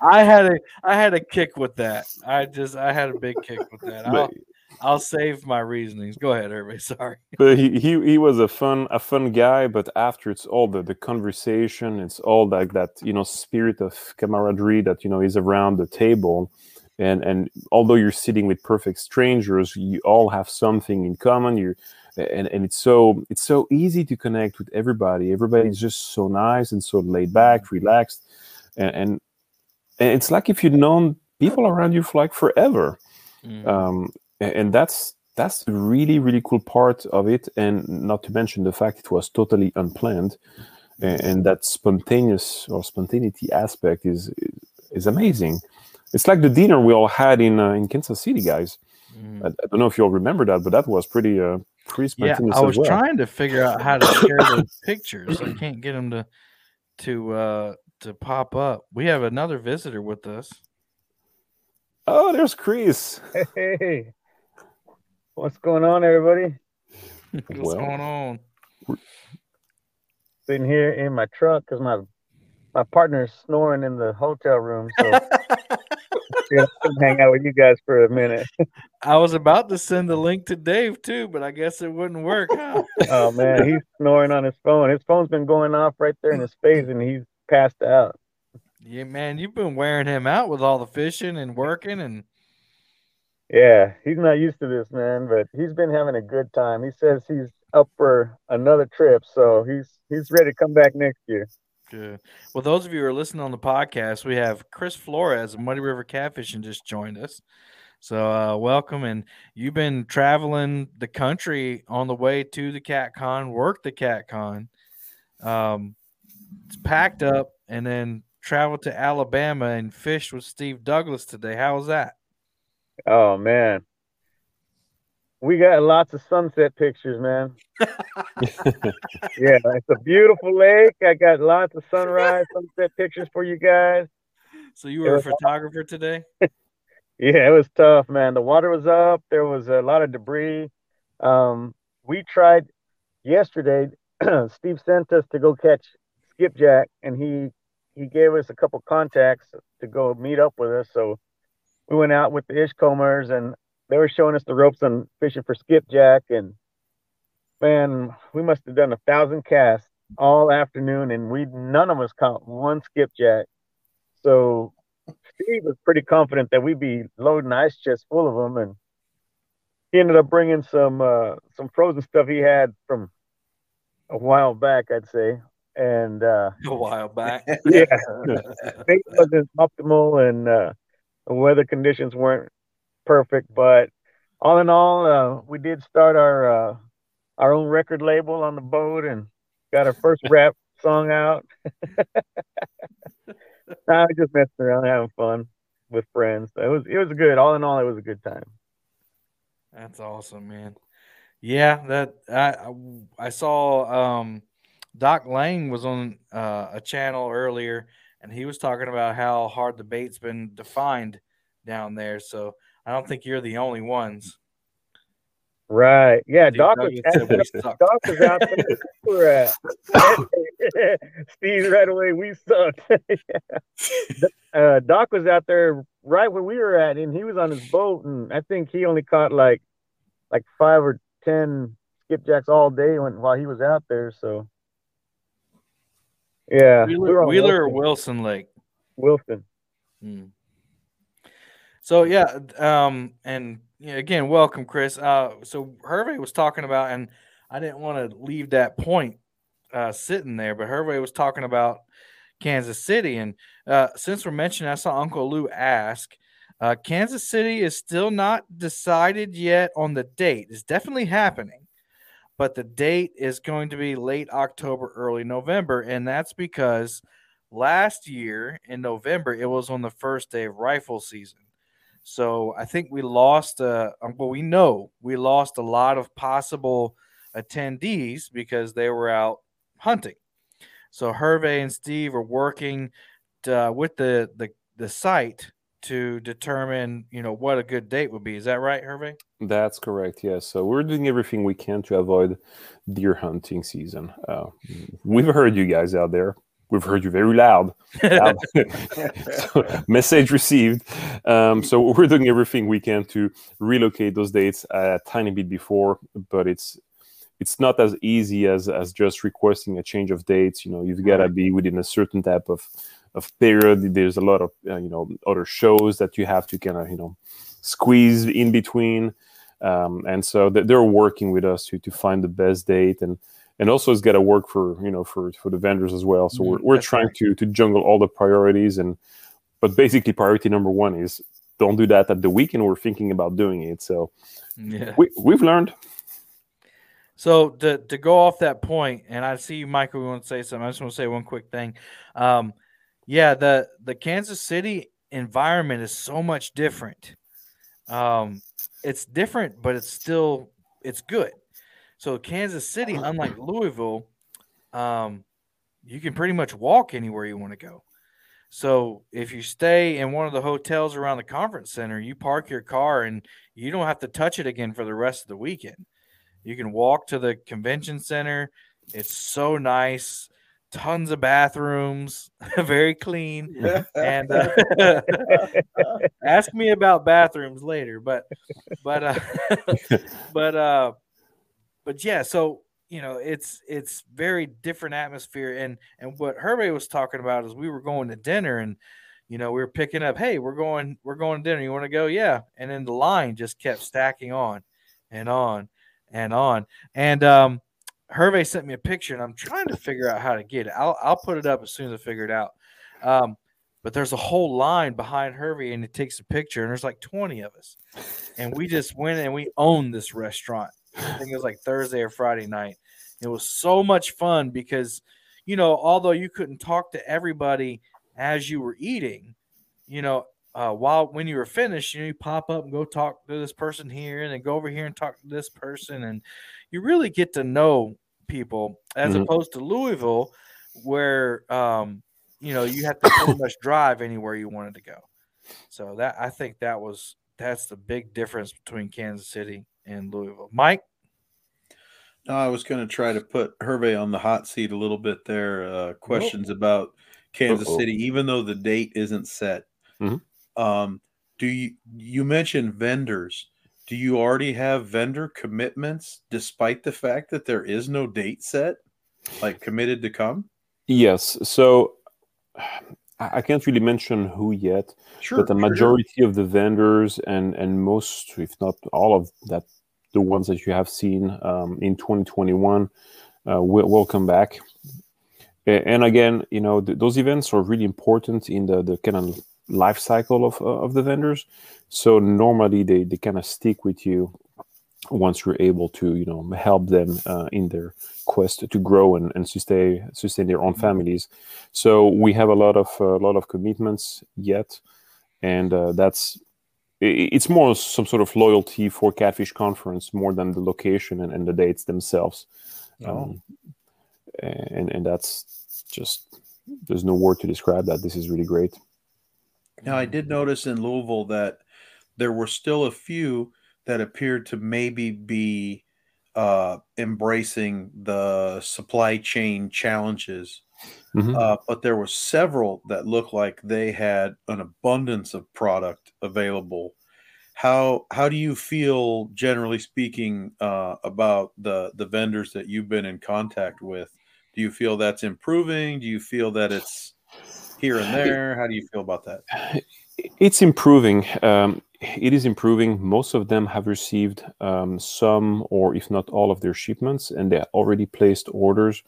I had a I had a kick with that. I just I had a big kick with that. I'll, but, I'll save my reasonings. Go ahead, everybody. Sorry. but he, he he was a fun a fun guy. But after it's all the the conversation, it's all like that you know spirit of camaraderie that you know is around the table. And and although you're sitting with perfect strangers, you all have something in common. You're and, and it's so it's so easy to connect with everybody. Everybody's just so nice and so laid back, relaxed, and and, and it's like if you'd known people around you for like forever. Mm. Um, and that's that's the really really cool part of it, and not to mention the fact it was totally unplanned, and, and that spontaneous or spontaneity aspect is is amazing. It's like the dinner we all had in uh, in Kansas City, guys. Mm. I, I don't know if you all remember that, but that was pretty uh pretty spontaneous Yeah, spontaneous I as was well. trying to figure out how to share those pictures. I can't get them to to uh to pop up. We have another visitor with us. Oh, there's Chris. Hey, what's going on, everybody? What's Well. going on? Sitting here in my truck because my my partner's snoring in the hotel room, so yeah, hang out with you guys for a minute. I was about to send the link to Dave too, but I guess it wouldn't work. Huh? Oh man, he's snoring on his phone. His phone's been going off right there in his face, and he's passed out. yeah, man, you've been wearing him out with all the fishing and working, and Yeah, he's not used to this, man, but he's been having a good time. He says he's up for another trip, so he's he's ready to come back next year. good. Well, those of you who are listening on the podcast, we have Chris Flores of Muddy River Catfishing just joined us. So uh, welcome, and you've been traveling the country on the way to the CatCon, work the CatCon. Um, it's packed up, and then traveled to Alabama and fished with Steve Douglas today. How was that? Oh man. We got lots of sunset pictures, man. yeah, it's a beautiful lake. I got lots of sunrise, sunset pictures for you guys. So you were a photographer today? Yeah, it was tough, man. The water was up. There was a lot of debris. Um, we tried yesterday. Steve sent us to go catch skipjack, and he he gave us a couple contacts to go meet up with us. So we went out with the Ishcombers, and they were showing us the ropes on fishing for skipjack. And man, we must have done a thousand casts all afternoon, and we none of us caught one skipjack. So Steve was pretty confident that we'd be loading ice chests full of them, and he ended up bringing some uh, some frozen stuff he had from a while back, I'd say. And uh, A while back. yeah, it wasn't optimal, and uh, the weather conditions weren't perfect. But all in all, uh, we did start our uh, our own record label on the boat, and got our first rap song out. I was just messing around, having fun with friends. It was it was good. All in all, it was a good time. That's awesome, man. Yeah, that I I saw um Doc Lang was on uh, a channel earlier and he was talking about how hard the bait's been defined down there. So I don't think you're the only ones. Right. Yeah, Doc was, Duggan said we sucked. Doc was out there. We were at. Steve, right away, we sucked. uh, Doc was out there right where we were at, and he was on his boat, and I think he only caught like like five or ten skipjacks all day when while he was out there. So, yeah, we Wheeler, on Wheeler or Wilson. Wilson Lake. Wilson. Hmm. So yeah, um, and yeah, again, welcome, Chris. Uh, so Hervé was talking about, and I didn't want to leave that point uh, sitting there, but Hervé was talking about Kansas City, and uh, since we're mentioning, I saw Uncle Lou ask. Uh, Kansas City is still not decided yet on the date. It's definitely happening, but the date is going to be late October, early November, and that's because last year in November it was on the first day of rifle season. So I think we lost. Uh, well, we know we lost a lot of possible attendees because they were out hunting. So Hervé and Steve are working to, with the, the the site to determine, you know, what a good date would be. Is that right, Hervé? That's correct. Yes. So we're doing everything we can to avoid deer hunting season. Uh, we've heard you guys out there. We've heard you very loud. loud. so, message received. Um, so we're doing everything we can to relocate those dates a tiny bit before, but it's it's not as easy as as just requesting a change of dates. You know, you've got to be within a certain type of of period. There's a lot of uh, you know other shows that you have to kind of you know squeeze in between, um, and so th- they're working with us to to find the best date and. And also, it's got to work for you know for for the vendors as well. So we're, we're that's trying right. to to jungle all the priorities and, but basically, priority number one is don't do that at the weekend. We're thinking about doing it. So Yeah. we we've learned. So to to go off that point, and I see you, Michael. We want to say something. I just want to say one quick thing. Um, yeah, the the Kansas City environment is so much different. Um, it's different, but it's still it's good. So Kansas City, unlike Louisville, um, you can pretty much walk anywhere you want to go. So if you stay in one of the hotels around the conference center, you park your car and you don't have to touch it again for the rest of the weekend. You can walk to the convention center. It's so nice. Tons of bathrooms, very clean. And uh, ask me about bathrooms later, but but uh, but uh, but yeah. So you know, it's it's very different atmosphere. And and what Hervé was talking about is we were going to dinner and you know we were picking up. Hey, we're going we're going to dinner. You want to go? Yeah. And then the line just kept stacking on and on and on. And um, Hervé sent me a picture, and I'm trying to figure out how to get it. I'll I'll put it up as soon as I figure it out. Um, but there's a whole line behind Hervé, and it takes a picture, and there's like 20 of us, and we just went and we owned this restaurant. I think it was like Thursday or Friday night. It was so much fun because, you know, although you couldn't talk to everybody as you were eating, you know, uh, while when you were finished, you know, you pop up and go talk to this person here, and then go over here and talk to this person, and you really get to know people as Mhm. opposed to Louisville, where um, you know you have to pretty much drive anywhere you wanted to go. So that I think that was that's the big difference between Kansas City and Louisville. Mike, No, I was going to try to put Hervé on the hot seat a little bit there. Uh, questions about Kansas Uh-oh. City, even though the date isn't set. Mhm. Um, do you you mentioned vendors? Do you already have vendor commitments, despite the fact that there is no date set, like committed to come? Yes. So I can't really mention who yet, Sure, but the sure, sure. majority of the vendors and and most, if not all of that, the ones that you have seen um, in 2021 uh, will, will come back. And again, you know, th- those events are really important in the, the kind of life cycle of, uh, of the vendors. So normally they, they kind of stick with you once you're able to, you know, help them uh, in their quest to grow and, and sustain sustain their own families. So we have a lot of a lot of commitments yet, and uh, that's it's more some sort of loyalty for Catfish Conference more than the location and, and the dates themselves. Um, and and that's just there's no word to describe that. This is really great. Now, I did notice in Louisville that there were still a few that appeared to maybe be uh, embracing the supply chain challenges, Mhm. uh, but there were several that looked like they had an abundance of product available. How how do you feel, generally speaking, uh, about the the vendors that you've been in contact with? Do you feel that's improving? Do you feel that it's here and there? How do you feel about that? It's improving. Um, it is improving. Most of them have received um, some, or if not all, of their shipments, and they already placed orders.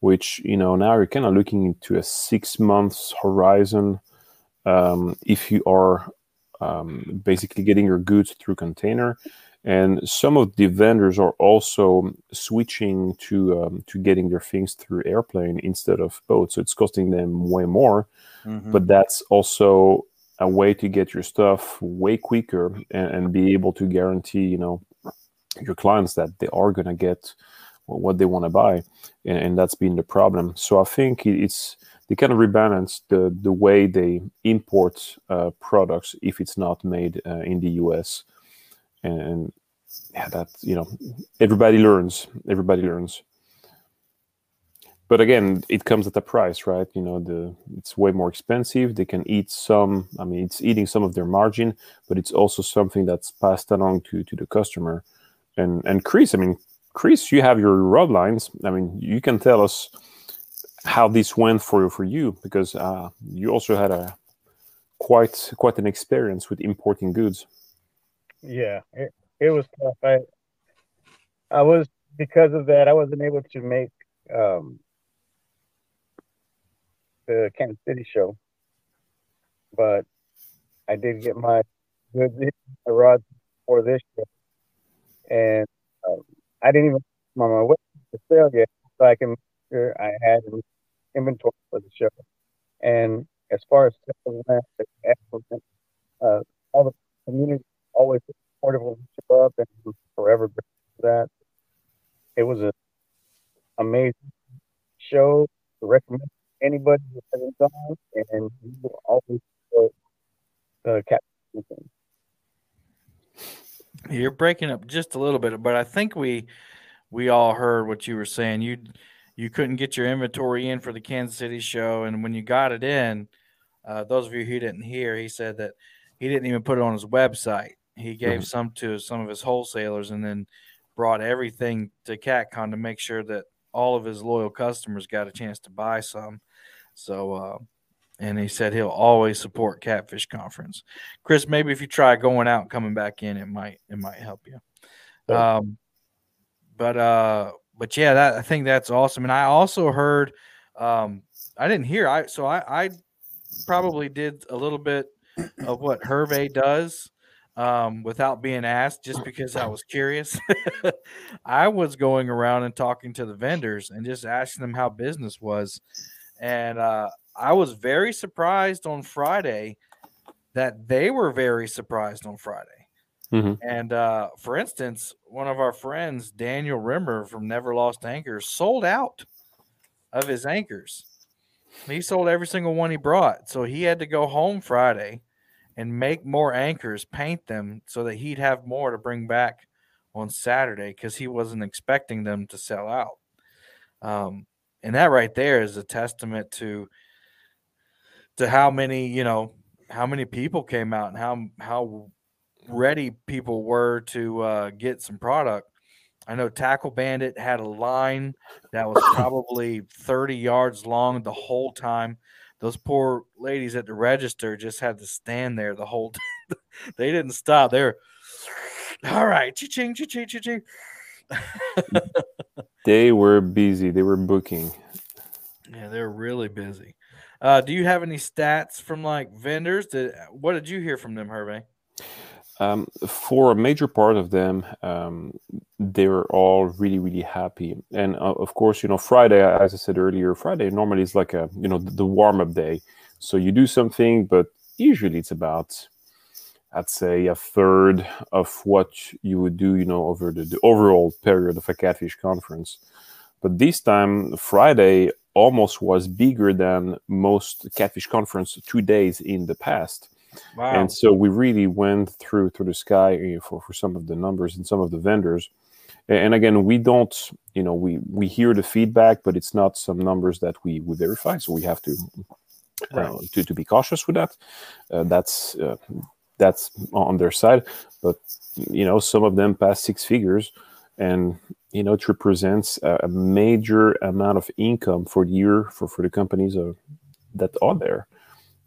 Which you know now you're kind of looking into a six months horizon. Um, if you are um, basically getting your goods through container, and some of the vendors are also switching to um, to getting their things through airplane instead of boat. So it's costing them way more Mhm. but that's also a way to get your stuff way quicker and, and be able to guarantee you know your clients that they are going to get what they want to buy and, and that's been the problem so i think it's they kind of rebalance the the way they import uh, products if it's not made uh, in the us and, and yeah that you know everybody learns everybody learns. But again it comes at a price right? You know the it's way more expensive. They can eat some i mean it's eating some of their margin but it's also something that's passed along to to the customer. And and chris i mean chris you have your rod lines. I mean you can tell us how this went for for you because uh, you also had a quite quite an experience with importing goods Yeah, it, it was tough. I I was because of that I wasn't able to make um the Kansas City show, but I did get my my rods for this show, and um, I didn't even on my way to sell yet, so I can make sure I had an inventory for the show. And as far as sales went. Uh, all the community always supportive of other and forever for that. It was an amazing show recommend anybody who hasn't gone, and you will always support the Captain. You're breaking up just a little bit, but I think we we all heard what you were saying. You you couldn't get your inventory in for the Kansas City show, and when you got it in, uh, those of you who didn't hear, he said that he didn't even put it on his website. He gave some to some of his wholesalers, and then brought everything to CatCon to make sure that all of his loyal customers got a chance to buy some. So, uh, and he said he'll always support Catfish Conference. Chris, maybe if you try going out and coming back in, it might it might help you. Um, but uh, but yeah, that I think that's awesome. And I also heard, um, I didn't hear. I so I I probably did a little bit of what Hervé does um, without being asked, just because I was curious. I was going around and talking to the vendors and just asking them how business was, and uh, I was very surprised on Friday that they were very surprised on Friday. Mhm. And uh, for instance, one of our friends, Daniel Rimmer from Never Lost Anchors, sold out of his anchors. He sold every single one he brought. So he had to go home Friday and make more anchors, paint them so that he'd have more to bring back on Saturday because he wasn't expecting them to sell out. Um, and that right there is a testament to to how many you know how many people came out and how how ready people were to uh, get some product. I know Tackle Bandit had a line that was probably 30 yards long the whole time. Those poor ladies at the register just had to stand there the whole time. they didn't stop. They're all right, cha-ching, cha-ching, cha-ching. they were busy they were booking yeah, they're really busy. Uh, do you have any stats from like vendors? Did what did you hear from them, Hervé? Um, for a major part of them, um, they were all really, really happy. And uh, of course, you know, Friday, as I said earlier, Friday normally is like a, you know, the, the warm up day. So you do something, but usually it's about, I'd say, a third of what you would do, you know, over the, the overall period of a catfish conference. But this time, Friday almost was bigger than most catfish conference two days in the past Wow. and so we really went through through the sky for for some of the numbers and some of the vendors. And again we don't you know we we hear the feedback but it's not some numbers that we we verify. So we have to uh, to, to be cautious with that. Uh, that's uh, that's on their side. But you know some of them pass six figures and you know it represents a, a major amount of income for the year for for the companies uh, that are there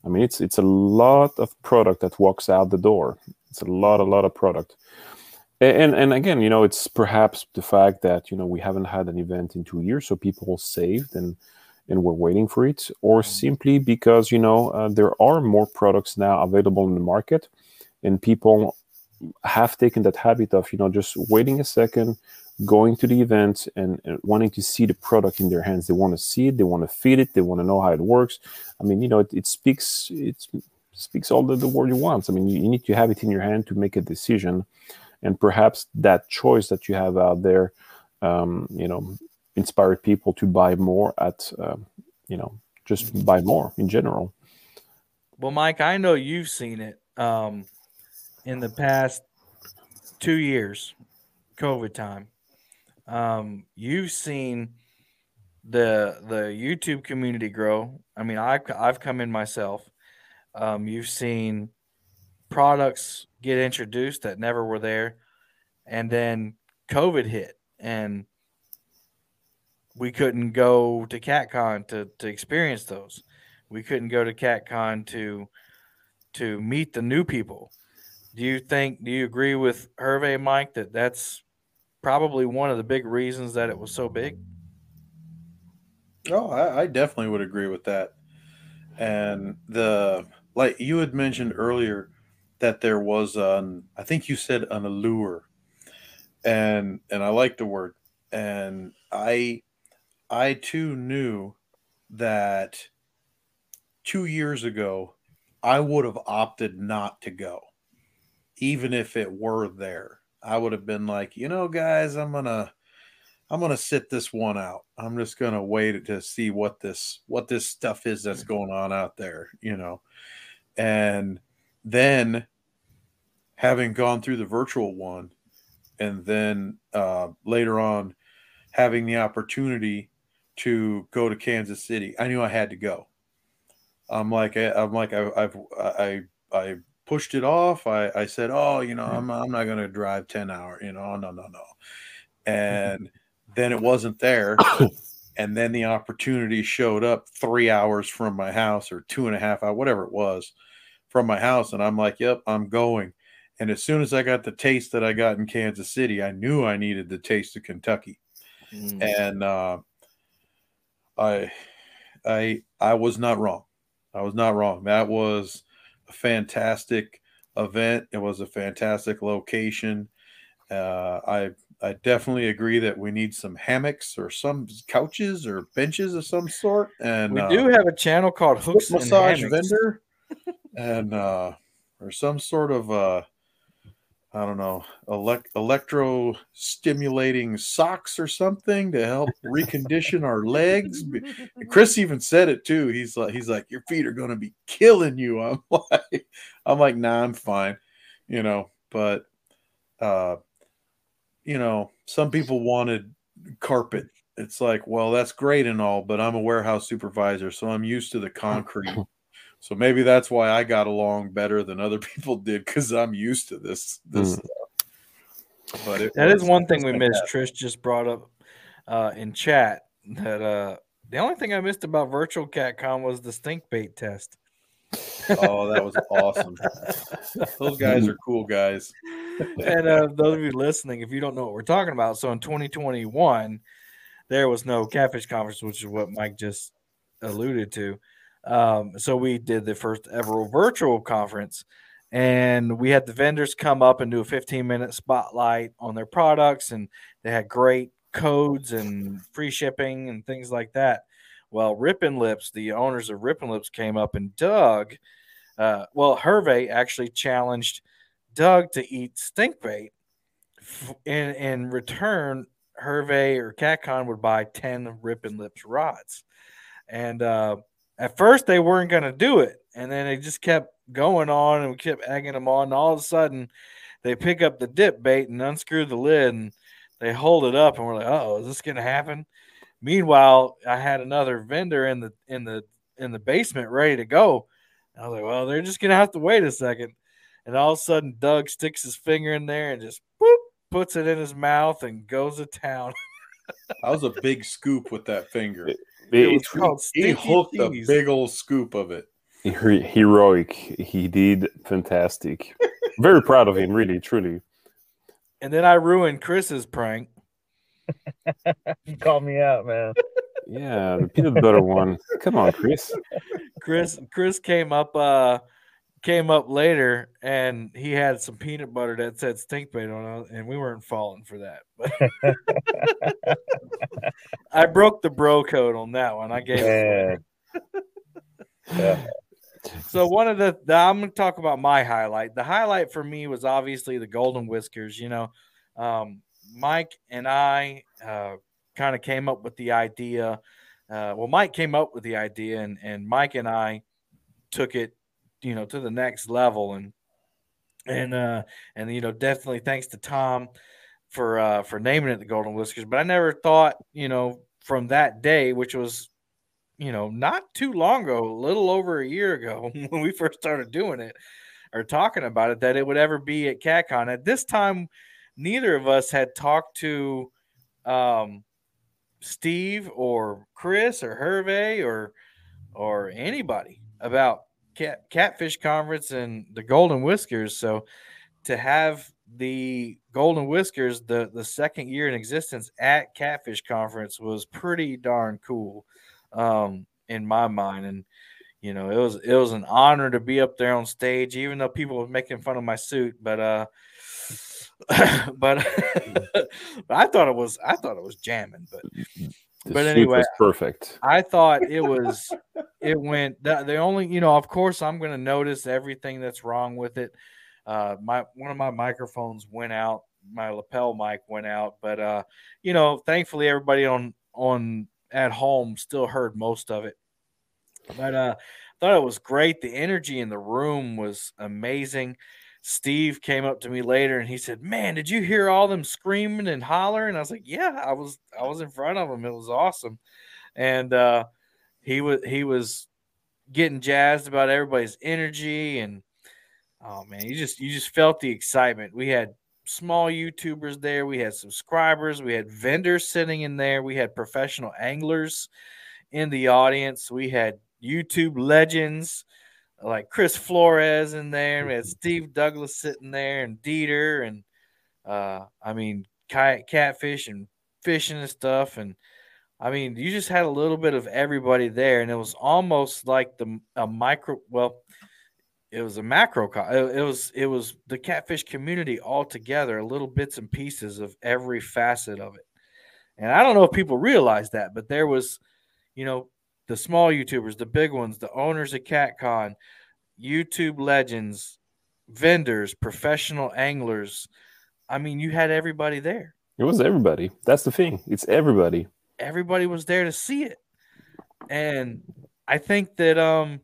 I mean, it's it's a lot of product that walks out the door. It's a lot, a lot of product. And and again, you know, it's perhaps the fact that you know we haven't had an event in two years, so people saved and and we're waiting for it, or simply because you know uh, there are more products now available in the market, and people have taken that habit of you know just waiting a second, going to the event and, and wanting to see the product in their hands. They want to see it, they want to feel it, they want to know how it works. I mean, you know, it, it speaks it speaks all the, the word you want. I mean, you, you need to have it in your hand to make a decision, and perhaps that choice that you have out there, um, you know, inspired people to buy more at, uh, you know, just buy more in general. Well, Mike, I know you've seen it um, in the past two years, COVID time. Um, you've seen the the YouTube community grow. I mean, I've I've come in myself. Um, you've seen products get introduced that never were there, and then COVID hit, and we couldn't go to CatCon to to experience those. We couldn't go to CatCon to to meet the new people. Do you think? Do you agree with Hervé, Mike, that that's probably one of the big reasons that it was so big? Oh, I, I definitely would agree with that. And the like you had mentioned earlier that there was an I think you said an allure, and and I like the word. And I I too knew that two years ago I would have opted not to go, even if it were there. I would have been like, you know, guys, I'm gonna I'm gonna sit this one out. I'm just gonna wait to see what this what this stuff is that's going on out there, you know. And then having gone through the virtual one, and then uh, later on having the opportunity to go to Kansas City, I knew I had to go. I'm like I'm like I, I've I I pushed it off. I I said, oh, you know, I'm I'm not gonna drive ten hour, you know, no no no, and then it wasn't there. and then the opportunity showed up three hours from my house or two and a half hour, whatever it was, from my house. And I'm like, yep, I'm going. And as soon as I got the taste that I got in Kansas City, I knew I needed the taste of Kentucky. And uh, I, I, I was not wrong. I was not wrong. That was fantastic event. It was a fantastic location. Uh, I I definitely agree that we need some hammocks or some couches or benches of some sort. And We uh, do have a channel called Hooks massage vendor and uh, or some sort of uh, I don't know elect- electro stimulating socks or something to help recondition our legs. Chris even said it too. He's like he's like your feet are going to be killing you. I'm like I'm like nah I'm fine, you know. But uh, you know some people wanted carpet. It's like well that's great and all, but I'm a warehouse supervisor, so I'm used to the concrete. So maybe that's why I got along better than other people did because I'm used to this this Mm. stuff. But it That is was- one thing we missed. fantastic. Trish just brought up uh, in chat that uh, the only thing I missed about virtual CatCon was the stink bait test. Oh, that was awesome. Those guys are cool guys. and uh, those of you listening, if you don't know what we're talking about, so in 2021, there was no catfish conference, which is what Mike just alluded to. Um, so we did the first ever virtual conference, and we had the vendors come up and do a 15 minute spotlight on their products, and they had great codes and free shipping and things like that. Well, Rippin' Lips, the owners of Rippin' Lips, came up and Doug, uh, well, Hervé actually challenged Doug to eat stink bait. In in return, Hervé or CatCon would buy 10 Rippin' Lips rods. And uh, at first, they weren't going to do it. and then they just kept going on, and we kept egging them on. And all of a sudden, they pick up the dip bait and unscrew the lid, and they hold it up, and we're like, "Oh, is this gonna happen?" Meanwhile, I had another vendor in the in the in the basement ready to go. And I was like, "Well, they're just gonna have to wait a second. And all of a sudden, Doug sticks his finger in there and just whoop, puts it in his mouth and goes to town. That was a big scoop with that finger. It- It was it's called He Stinky hooked a big old scoop of it. he- heroic. He did fantastic. Very proud of him, really, truly. And then I ruined Chris's prank. You called me out, man. Yeah, the peanut butter one. Come on, Chris. Chris Chris came up uh came up later and he had some peanut butter that said stink bait on it and we weren't falling for that. But I broke the bro code on that one. I gave Yeah. yeah. So one of the, the I'm going to talk about my highlight. The highlight for me was obviously the Golden Whiskers. You know, um, Mike and I uh, kind of came up with the idea. Uh, well, Mike came up with the idea, and and Mike and I took it, you know, to the next level. And and uh, and you know, definitely thanks to Tom for uh, for naming it the Golden Whiskers. But I never thought, you know, from that day, which was you know, not too long ago, a little over a year ago when we first started doing it or talking about it, that it would ever be at CatCon. At this time, neither of us had talked to um, Steve or Chris or Hervé or or anybody about cat, Catfish Conference and the Golden Whiskers. So to have the Golden Whiskers, the the second year in existence at Catfish Conference was pretty darn cool um, in my mind. And you know, it was it was an honor to be up there on stage, even though people were making fun of my suit. But uh, but but I thought it was I thought it was jamming. But The But anyway, was perfect. I thought it was it went the, the only you know of course I'm going to notice everything that's wrong with it. Uh, my one of my microphones went out, my lapel mic went out, but uh, you know, thankfully everybody on on at home still heard most of it. But uh, thought it was great. The energy in the room was amazing. Steve came up to me later and he said, "Man, did you hear all them screaming and hollering?" I was like, "Yeah, I was. I was in front of them. It was awesome." And uh, he was he was getting jazzed about everybody's energy and oh man, you just you just felt the excitement. We had small YouTubers there, we had subscribers, we had vendors sitting in there, we had professional anglers in the audience, we had YouTube legends like Chris Flores in there, we had Steve Douglas sitting there and Dieter and uh I mean kayak catfish and fishing and stuff and I mean, you just had a little bit of everybody there, and it was almost like the a micro. Well, it was a macro. It, it was it was the catfish community all together, little bits and pieces of every facet of it. And I don't know if people realize that, but there was, you know, the small YouTubers, the big ones, the owners of CatCon, YouTube legends, vendors, professional anglers. I mean, you had everybody there It was everybody. That's the thing. It's everybody. everybody was there to see it. And I think that um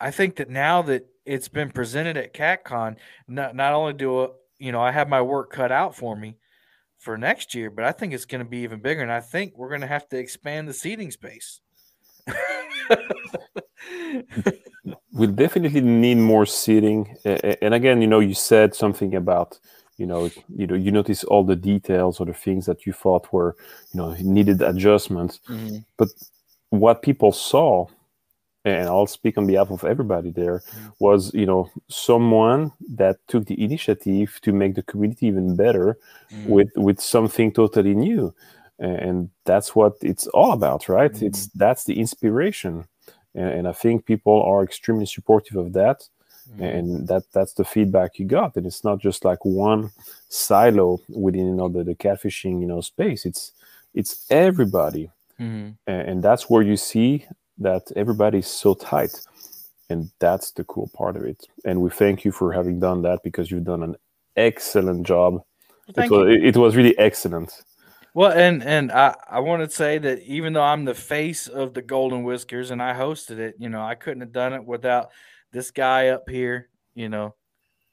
I think that now that it's been presented at CatCon, not not only do uh, you know I have my work cut out for me for next year, but I think it's going to be even bigger, and I think we're going to have to expand the seating space. We definitely need more seating and again you know you said something about you know you know you notice all the details or the things that you thought were you know needed adjustments. But what people saw and i'll speak on behalf of everybody there was you know someone that took the initiative to make the community even better Mm. with with something totally new and that's what it's all about right? It's that's the inspiration. And, and i think people are extremely supportive of that. And that that's the feedback you got. And it's not just like one silo within you know the, the catfishing you know space. It's it's everybody. Mhm. and, and that's where you see that everybody's so tight. And that's the cool part of it. And we thank you for having done that because you've done an excellent job. It, was, it was really excellent Well, and and I I want to say that even though I'm the face of the Golden Whiskers and I hosted it, you know, I couldn't have done it without this guy up here, you know,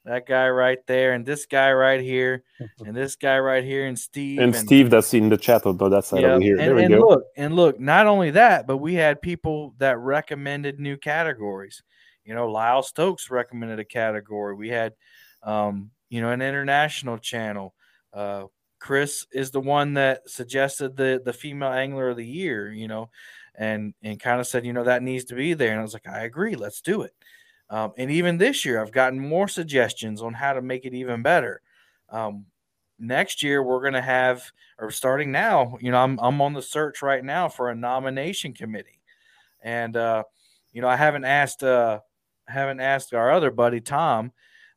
that guy right there, and this guy right here, and this guy right here, and Steve And Steve, that's in the chat on that side yeah, over here. and, there we and go. look, and look, not only that, but we had people that recommended new categories. You know, Lyle Stokes recommended a category. We had, um, you know, an international channel. Uh, Chris is the one that suggested the the female angler of the year. You know, and and kind of said, you know, that needs to be there. And I was like, I agree. Let's do it. Um, and even this year, I've gotten more suggestions on how to make it even better. Um, next year, we're going to have, or starting now, you know, I'm, I'm on the search right now for a nomination committee. And, uh, you know, I haven't asked, uh, haven't asked our other buddy, Tom,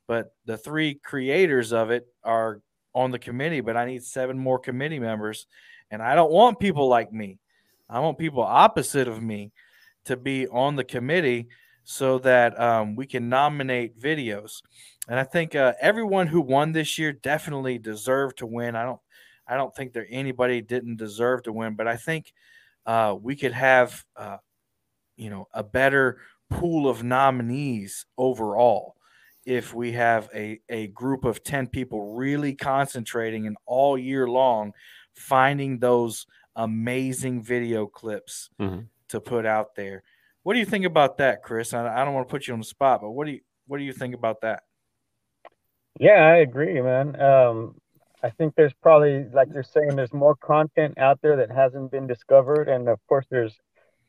but the three creators of it are on the committee, but I need seven more committee members. And I don't want people like me. I want people opposite of me to be on the committee so that um, we can nominate videos. And I think uh, everyone who won this year definitely deserved to win. I don't, I don't think there anybody didn't deserve to win, but I think uh, we could have, uh, you know, a better pool of nominees overall if we have a, a group of 10 people really concentrating and all year long finding those amazing video clips Mhm. to put out there. What do you think about that, Chris? I, I don't want to put you on the spot, but what do you what do you think about that? Yeah, I agree, man. Um, I think there's probably, like you're saying, there's more content out there that hasn't been discovered, and of course, there's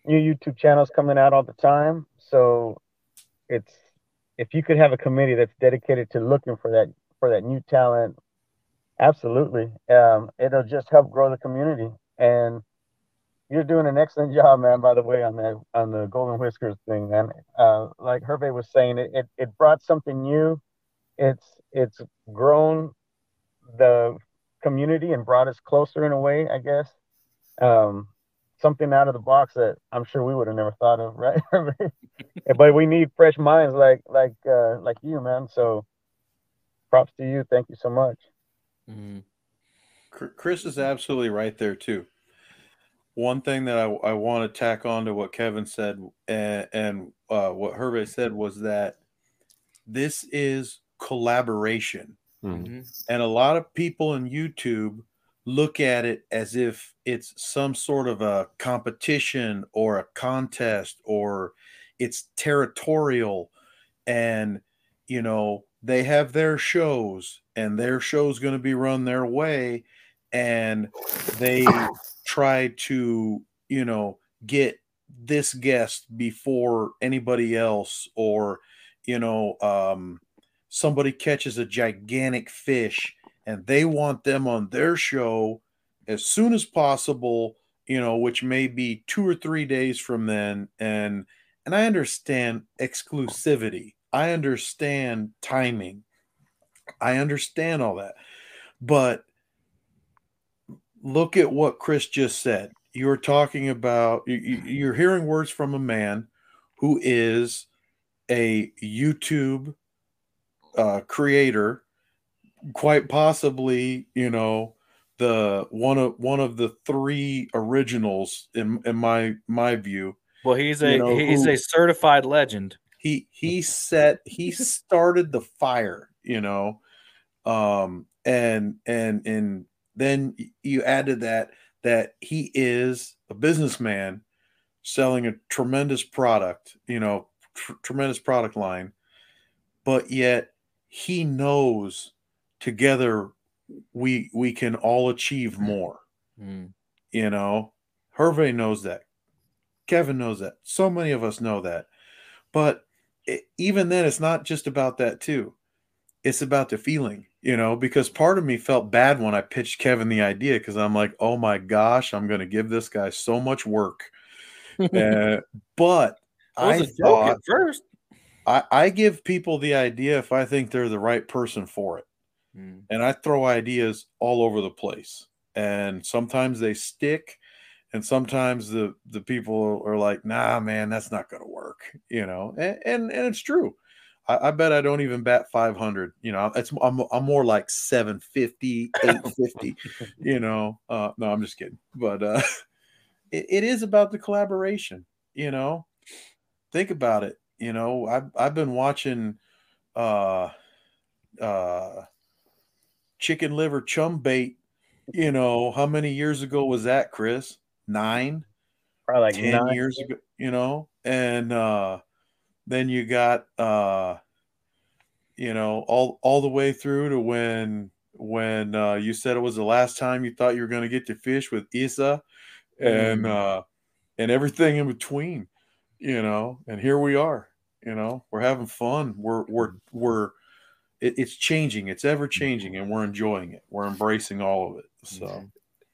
new YouTube channels coming out all the time. So, it's if you could have a committee that's dedicated to looking for that for that new talent, absolutely, um, it'll just help grow the community. And you're doing an excellent job, man. By the way, on that on the Golden Whiskers thing, man. Uh, like Hervé was saying, it, it it brought something new it's it's grown the community and brought us closer in a way, I guess. Um, something out of the box that I'm sure we would have never thought of, right? but we need fresh minds like like uh, like you, man. So props to you. Thank you so much. Mm-hmm. Chris is absolutely right there too. One thing that I, I want to tack on to what Kevin said and, and uh, what Hervé said was that this is collaboration. Mhm. And a lot of people in YouTube look at it as if it's some sort of a competition or a contest or it's territorial and you know they have their shows and their show's going to be run their way and they try to you know get this guest before anybody else or you know um somebody catches a gigantic fish and they want them on their show as soon as possible you know which may be two or three days from then. And and i understand exclusivity. I understand timing. I understand all that. But look at what chris just said. You're talking about you, you- you're hearing words from a man who is a youtube uh, creator, quite possibly, you know, the one of one of the three originals in in my my view. Well, he's a You know, he's who- a certified legend. He he set he started the fire, you know, um, and and and then you add to that that he is a businessman selling a tremendous product, you know, tr- tremendous product line, but yet he knows together we we can all achieve more. Mm. you know hervé knows that. Kevin knows that. So many of us know that. But it, even then it's not just about that too. It's about the feeling you know because part of me felt bad when i pitched kevin the idea because i'm like oh my gosh i'm going to give this guy so much work. Uh, but i thought at first. I, I give people the idea if I think they're the right person for it. Mm. And I throw ideas all over the place. And sometimes they stick, and sometimes the the people are like, nah, man, that's not gonna work, you know. And and, and it's true. I, I bet I don't even bat 500. You know, it's I'm, I'm more like 750, 850. you know, uh, no, I'm just kidding. But uh, it, it is about the collaboration. You know, think about it. You know, I've I've been watching uh uh chicken liver chum bait. You know, how many years ago was that, Chris? Nine, Probably like ten nine. years ago. You know, and uh then you got uh you know all all the way through to when when uh you said it was the last time you thought you were going to get to fish with Isa and uh and everything in between you know and here we are you know we're having fun we're we're we're it, it's changing. It's ever changing and we're enjoying it. We're embracing all of it so.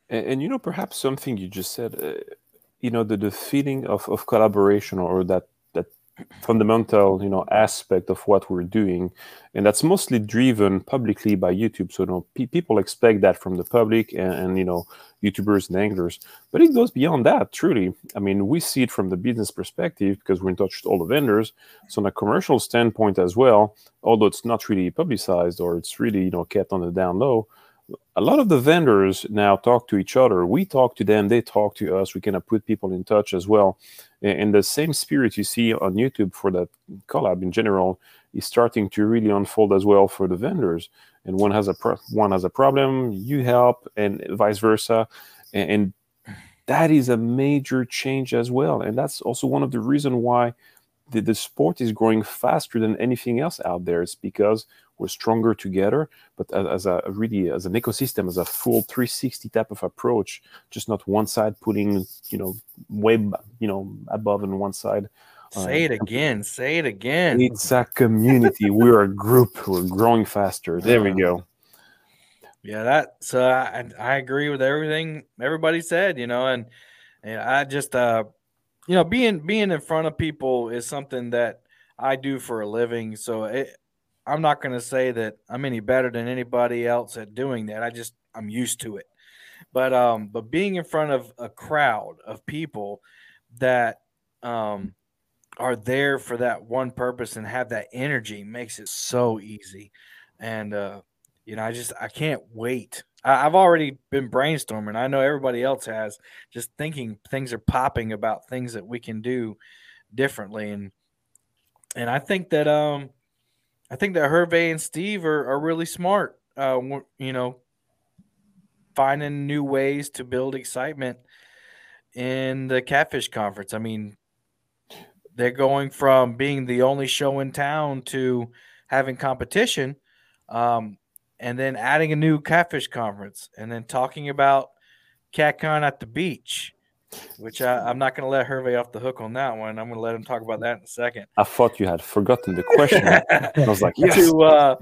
And, and you know, perhaps something you just said, uh, you know, the, the feeling of, of collaboration or that that fundamental, you know, aspect of what we're doing, and that's mostly driven publicly by YouTube. So, you know, pe- people expect that from the public and, and you know, YouTubers and anglers. But it goes beyond that. Truly, I mean, we see it from the business perspective because we're in touch with all the vendors. So, on a commercial standpoint as well, although it's not really publicized or it's really you know kept on the down low a lot of the vendors now talk to each other. We talk to them, they talk to us. We kind of put people in touch as well. And the same spirit you see on YouTube for that collab in general is starting to really unfold as well for the vendors. And one has a pro- one has a problem, you help, and vice versa. And, and that is a major change as well. And that's also one of the reasons why the, the sport is growing faster than anything else out there. It's because we're stronger together, but as, as a really as an ecosystem, as a full 360 type of approach, just not one side putting you know way you know above on one side. Say it again. Say it again. It's a community. we're a group. We're growing faster. There we go. Yeah, that so I I agree with everything everybody said, you know, and, and I just uh you know being being in front of people is something that I do for a living. So it, I'm not going to say that I'm any better than anybody else at doing that. I just I'm used to it. But um but being in front of a crowd of people that um are there for that one purpose and have that energy makes it so easy. And uh you know, I just I can't wait. I, I've already been brainstorming. I know everybody else has, just thinking things are popping about things that we can do differently, and and I think that um, I think that Hervé and Steve are, are really smart. Uh, you know, finding new ways to build excitement in the Catfish Conference. I mean, they're going from being the only show in town to having competition. Um, and then adding a new catfish conference, and then talking about CatCon at the beach, which I, I'm not going to let Hervé off the hook on that one. I'm going to let him talk about that in a second. I thought you had forgotten the question. I was like, yes. to uh,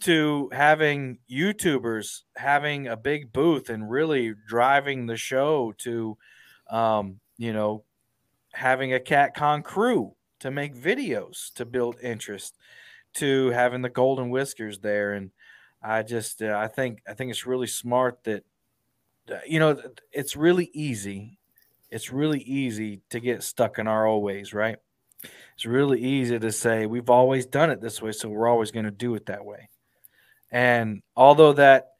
to having YouTubers having a big booth and really driving the show to, um, you know, having a CatCon crew to make videos to build interest, to having the Golden Whiskers there, and I just uh, I think I think it's really smart that uh, you know it's really easy. It's really easy to get stuck in our old ways, right? It's really easy to say we've always done it this way, so we're always going to do it that way. And although that,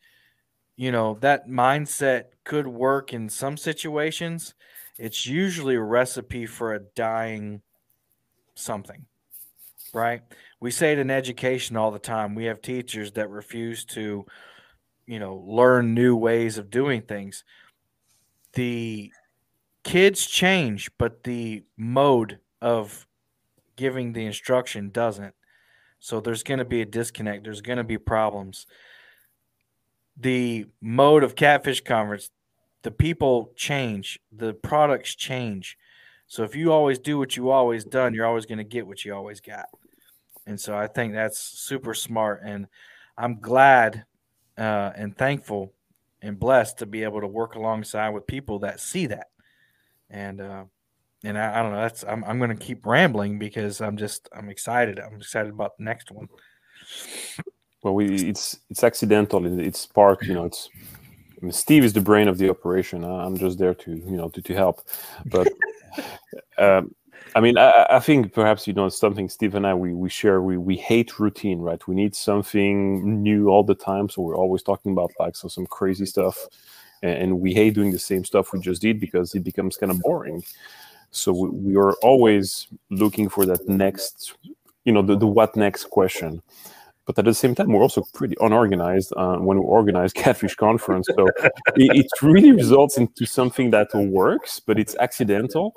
you know, that mindset could work in some situations, it's usually a recipe for a dying something, right? We say it in education all the time. We have teachers that refuse to, you know, learn new ways of doing things. The kids change, but the mode of giving the instruction doesn't. So there's going to be a disconnect. There's going to be problems. The mode of catfish conference, the people change, the products change. So if you always do what you always done, you're always going to get what you always got. And so I think that's super smart. And I'm glad uh, and thankful and blessed to be able to work alongside with people that see that. And uh, and I, I don't know. That's I'm I'm to keep rambling because I'm just I'm excited. I'm excited about the next one. well we it's it's accidental it's part you know it's I mean, steve is the brain of the operation i'm just there to you know to, to help but um, I mean, I, I think perhaps you know something. Steve and I we we share. We we hate routine, right? We need something new all the time. So we're always talking about like so some crazy stuff, and, we hate doing the same stuff we just did because it becomes kind of boring. So we, we are always looking for that next, you know, the, the what next question. But at the same time, we're also pretty unorganized uh, when we organize Catfish Conference. So it, it really results into something that works, but it's accidental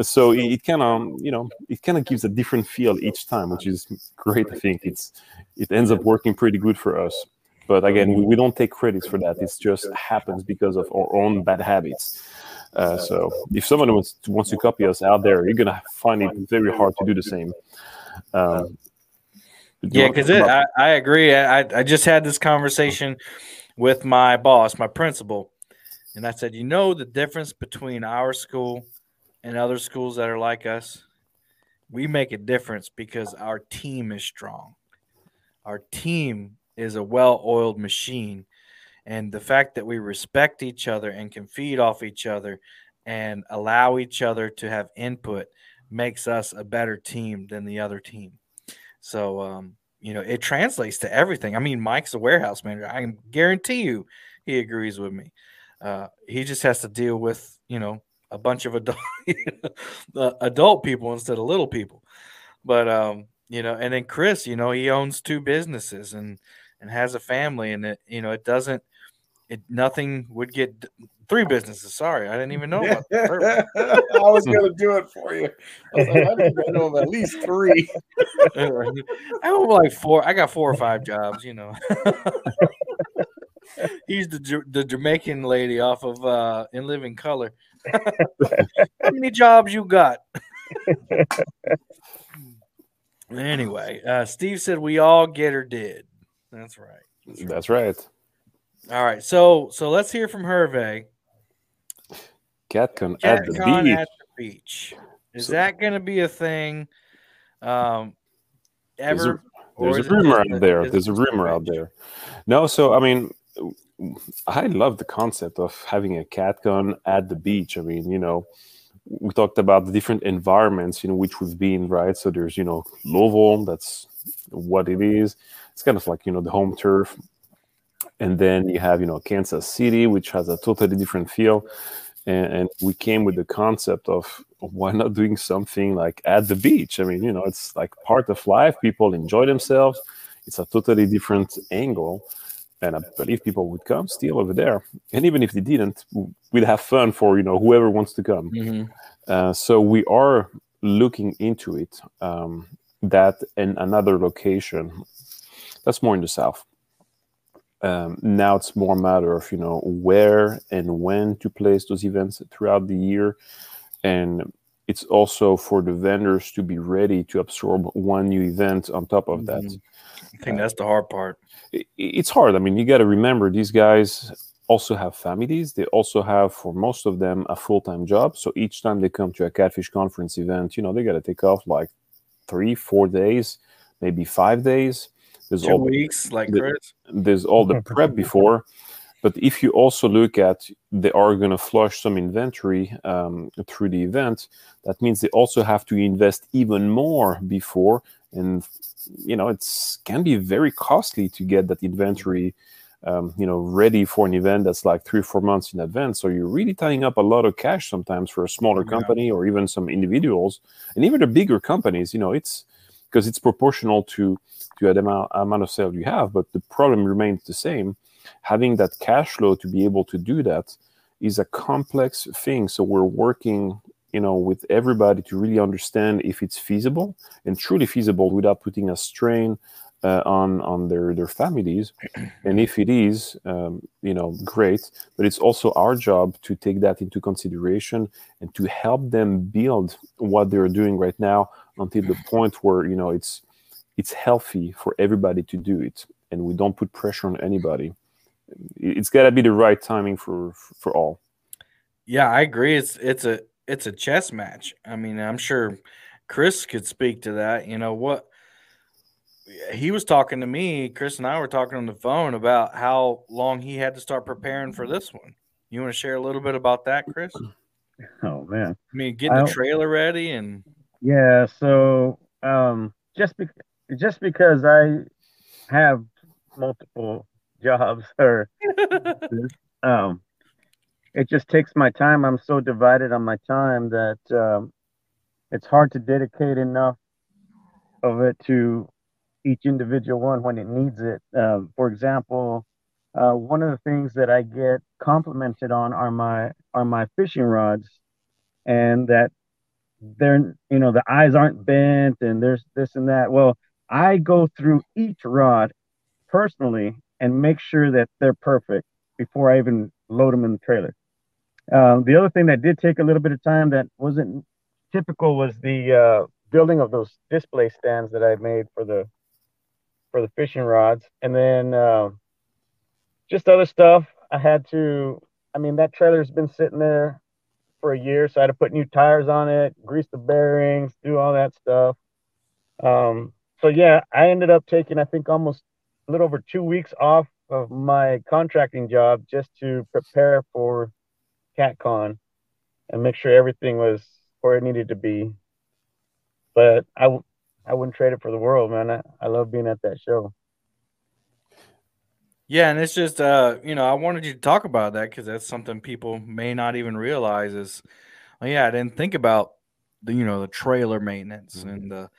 so it, it kind of you know it kind of gives a different feel each time which is great i think it's it ends up working pretty good for us but again we, we don't take credits for that it just happens because of our own bad habits uh, so if someone wants to, wants to copy us out there you're gonna find it very hard to do the same um, Yeah, because I, I agree. I, I just had this conversation with my boss, my principal, and I said, you know, the difference between our school and other schools that are like us, we make a difference because our team is strong. Our team is a well oiled machine. And the fact that we respect each other and can feed off each other and allow each other to have input makes us a better team than the other team. So, um, you know, it translates to everything. I mean, Mike's a warehouse manager. I can guarantee you he agrees with me. Uh, he just has to deal with, you know, a bunch of adult adult people instead of little people. But um, you know, and then Chris, you know, he owns two businesses and and has a family, and it you know it doesn't it nothing would get three businesses. Sorry, I didn't even know. About one. I was going to do it for you. I, was like, I I know of at least three. I have like four. I got four or five jobs. You know. He's the the Jamaican lady off of uh, In Living Color. How many jobs you got? anyway, uh, Steve said we all get or did. That's right. That's right. that's right All right. So so let's hear from Hervé. catcon at the beach at the beach. Is So- that going to be a thing? Um, There's a- ever? There's a rumor out there. There's a rumor out there. No, so I mean, I love the concept of having a CatCon at the beach. I mean, you know, we talked about the different environments in which we've been, right? So there's, you know, Louisville, that's what it is. It's kind of like, you know, the home turf. And then you have, you know, Kansas City, which has a totally different feel. And, and we came with the concept of why not doing something like at the beach? I mean, you know, it's like part of life. People enjoy themselves. It's a totally different angle. And I believe people would come still over there. And even if they didn't, we'd have fun for, you know, whoever wants to come. Mhm. Uh, so we are looking into it. Um, that and another location that's more in the south. Um, now it's more a matter of you know where and when to place those events throughout the year, and it's also for the vendors to be ready to absorb one new event on top of that Mhm. I think that's the hard part. i- it's hard. I mean, you got to remember these guys also have families. They also have, for most of them, a full time job. So each time they come to a catfish conference event, you know, they got to take off like three, four days, maybe five days. There's Two all the, weeks, like the- Chris. there's all the prep before. But if you also look at they are going to flush some inventory um, through the event, that means they also have to invest even more before, and you know it's can be very costly to get that inventory, um, you know, ready for an event that's like three or four months in advance. So you're really tying up a lot of cash sometimes for a smaller Yeah. company or even some individuals, and even the bigger companies. You know, it's because it's proportional to to amount, amount of sales you have, but the problem remains the same. Having that cash flow to be able to do that is a complex thing. So we're working you know with everybody to really understand if it's feasible and truly feasible without putting a strain uh, on on their their families. And if it is um, you know great but it's also our job to take that into consideration and to help them build what they're doing right now until the point where you know it's it's healthy for everybody to do it and we don't put pressure on anybody it's got to be the right timing for for all Yeah, I agree. It's it's a it's a chess match. I mean, I'm sure Chris could speak to that. You know what? He was talking to me. Chris and I were talking on the phone about how long he had to start preparing for this one. You want to share a little bit about that, Chris? Oh man. I mean, getting the trailer ready and Yeah, so um, just be- just because I have multiple jobs or um, it just takes my time. I'm so divided on my time that um, it's hard to dedicate enough of it to each individual one when it needs it. Um, for example, uh, one of the things that I get complimented on are my are my fishing rods, and that they're you know the eyes aren't bent and there's this and that. Well, I go through each rod personally and make sure that they're perfect before I even load them in the trailer. Um, the other thing that did take a little bit of time that wasn't typical was the uh, building of those display stands that I made for the for the fishing rods, and then uh, just other stuff. I had to. I mean, that trailer's been sitting there for a year, so I had to put new tires on it, grease the bearings, do all that stuff. Um, so yeah, I ended up taking I think almost a little over two weeks off of my contracting job just to prepare for CatCon and make sure everything was where it needed to be. But I, w- I wouldn't trade it for the world, man. I, I love being at that show. Yeah, and it's just uh, you know, I wanted you to talk about that because that's something people may not even realize is, oh, yeah, I didn't think about the you know the trailer maintenance Mhm. and the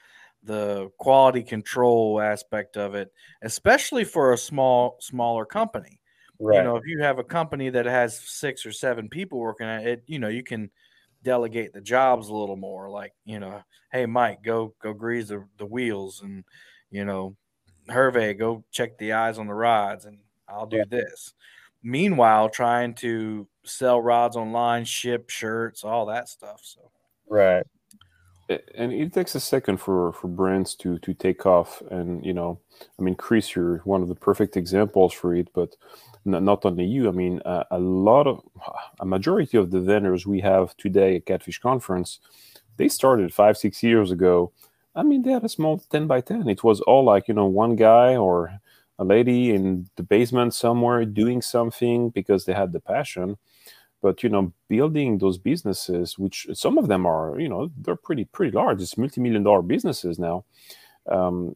the quality control aspect of it, especially for a small smaller company. Right. You know, if you have a company that has six or seven people working at it, you know, you can delegate the jobs a little more. Like, you know, hey Mike, go go grease the, the wheels and you know, Hervé, go check the eyes on the rods and I'll do Yeah. this. Meanwhile, trying to sell rods online, ship shirts, all that stuff. So right. A- and it takes a second for for brands to to take off and you know i mean chris you're one of the perfect examples for it but not only you i mean uh, a lot of a majority of the vendors we have today at catfish conference they started five six years ago. I mean they had a small 10 by 10 it was all like you know one guy or a lady in the basement somewhere doing something because they had the passion but you know building those businesses which some of them are you know they're pretty pretty large. It's multi-million dollar businesses now. Um,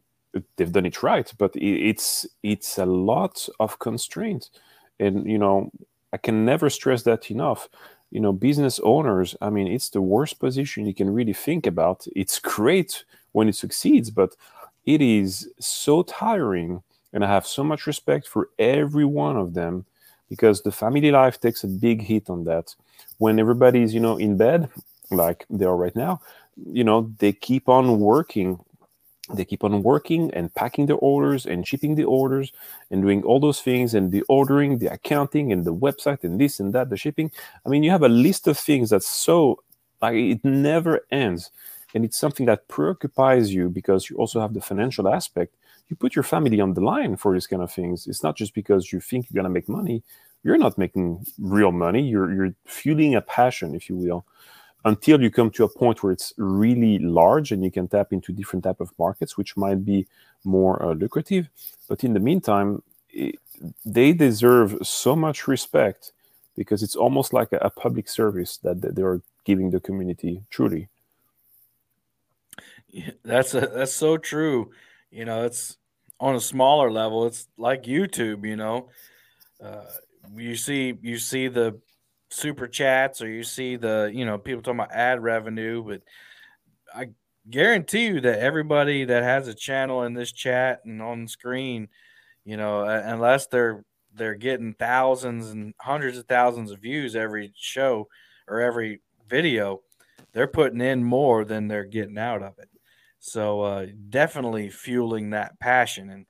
they've done it right but it's it's a lot of constraints. And you know i can never stress that enough. You know business owners i mean it's the worst position you can really think about. It's great when it succeeds but it is so tiring and i have so much respect for every one of them because the family life takes a big hit on that. When everybody's you know in bed like they are right now you know they keep on working. They keep on working and packing the orders and shipping the orders and doing all those things and the ordering the accounting and the website and this and that the shipping. I mean you have a list of things that's so like it never ends. And it's something that preoccupies you because you also have the financial aspect you put your family on the line for these kind of things. It's not just because you think you're to make money. You're not making real money. You're you're fueling a passion if you will until you come to a point where it's really large and you can tap into different type of markets which might be more uh, lucrative. But in the meantime it, they deserve so much respect because it's almost like a, a public service that, that they're giving the community truly. Yeah, that's a, that's so true. You know, it's on a smaller level. It's like YouTube. You know, uh, you see you see the super chats or you see the you know people talking about ad revenue, but I guarantee you that everybody that has a channel in this chat and on screen, you know, unless they're they're getting thousands and hundreds of thousands of views every show or every video, they're putting in more than they're getting out of it. So uh, definitely fueling that passion, and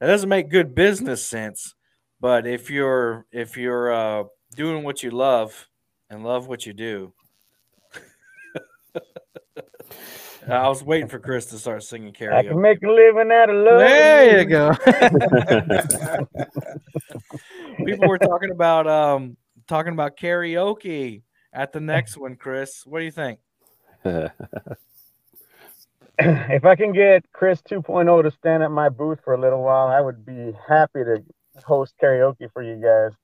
that doesn't make good business sense. But if you're if you're uh, doing what you love and love what you do, I was waiting for Chris to start singing I can karaoke. make a living out of love. There you go. People were talking about um talking about karaoke at the next one, Chris. What do you think? if I can get Chris 2.0 to stand at my booth for a little while, I would be happy to host karaoke for you guys.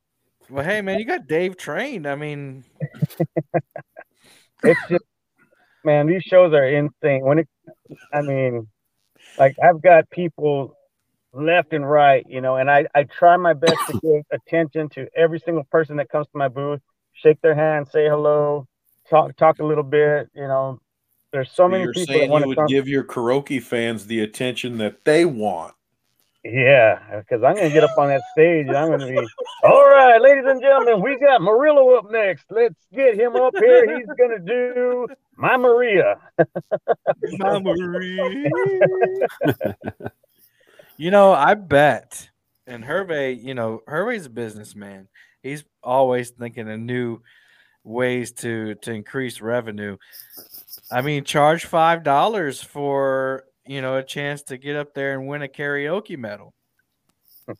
Well, hey man, you got Dave trained. I mean, It's just man, these shows are insane. When it, I mean, like I've got people left and right, you know, and I I try my best to give attention to every single person that comes to my booth, shake their hand, say hello, talk talk a little bit, you know. There's so many You're people that saying want you would come. give your karaoke fans the attention that they want. Yeah, because I'm gonna get up on that stage and I'm gonna be all right, ladies and gentlemen. We got Murillo up next. Let's get him up here. He's gonna do my Maria. you know, I bet, and Hervé, you know, Hervé's a businessman. He's always thinking of new ways to to increase revenue. I mean, charge five dollars for you know a chance to get up there and win a karaoke medal.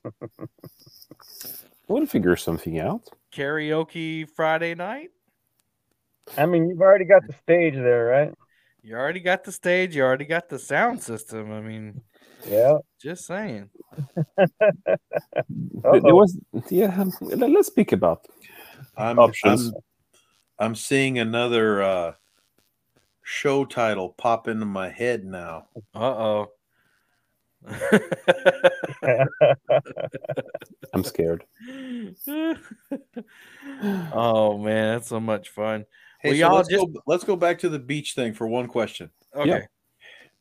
We'll figure something out. Karaoke Friday night. I mean, you've already got the stage there, right? You already got the stage. You already got the sound system. I mean, Yeah. just saying. There there was, yeah. um, let- Let's speak about I'm, Options. I'm, I'm seeing another uh, show title pop into my head now. Uh oh. I'm scared. oh man, that's so much fun. Hey, Well, so y'all let's just- go. Let's go back to the beach thing for one question. Okay.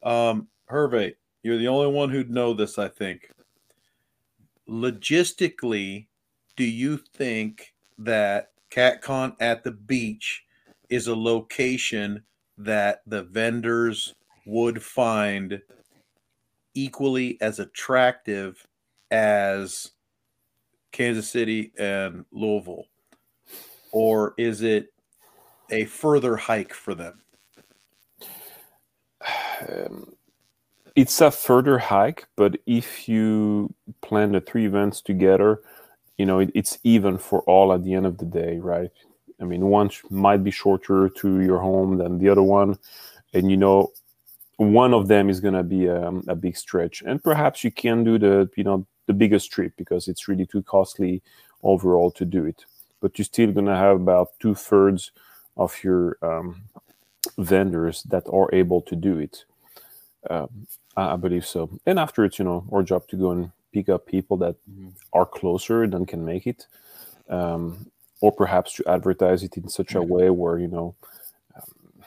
Um, Hervé, you're the only one who'd know this, I think. Logistically, do you think that CatCon at the beach is a location that the vendors would find equally as attractive as Kansas City and Louisville? Or is it a further hike for them? Um, it's a further hike, but if you plan the three events together, you know it, it's even for all at the end of the day, right? I mean, one might be shorter to your home than the other one, and you know, one of them is going to be um, a big stretch, and perhaps you can do the you know the biggest trip because it's really too costly overall to do it. But you're still going to have about two thirds of your um, vendors that are able to do it. Um, I believe so. And after it's, you know, our job to go and pick up people that Mhm. are closer than can make it, um, or perhaps to advertise it in such a way where you know um,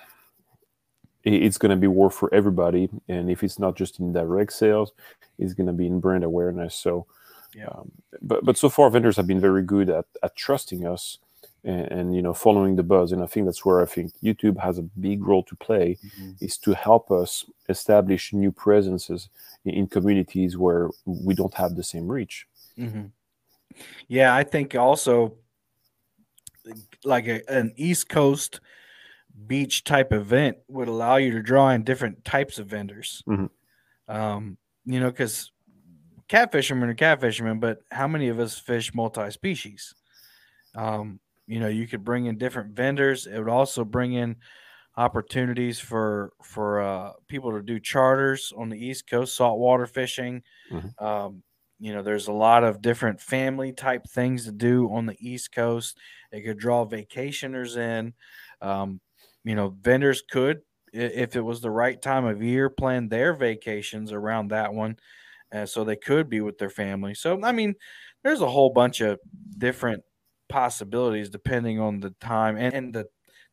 it's going to be worth for everybody. And if it's not just in direct sales, it's going to be in brand awareness. So, Yeah. um, but but so far vendors have been very good at at trusting us. And, and you know, following the buzz, and I think that's where I think YouTube has a big role to play is to help us establish new presences in, in communities where we don't have the same reach. Mhm. Yeah, I think also like a, an East Coast beach type event would allow you to draw in different types of vendors. Mhm. Um, you know, because catfishermen are catfishermen, but how many of us fish multi species? Um, you know, you could bring in different vendors. It would also bring in opportunities for for uh, people to do charters on the East Coast, saltwater fishing. Mhm. Um, you know, there's a lot of different family type things to do on the East Coast. It could draw vacationers in. Um, you know, vendors could, if it was the right time of year, plan their vacations around that one, uh, so they could be with their family. So, I mean, there's a whole bunch of different possibilities depending on the time and, and the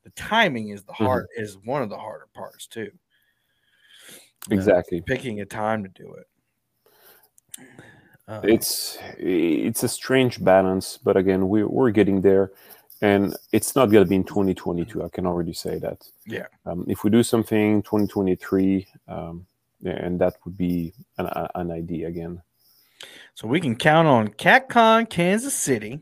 the timing is the hard is one of the harder parts too. Exactly. picking a time to do it. Uh, It's it's a strange balance, but again, we we're getting there, and it's not going to be in 2022. I can already say that. Yeah. Um, if we do something 2023, um, and that would be an, an idea again. So we can count on CatCon Kansas City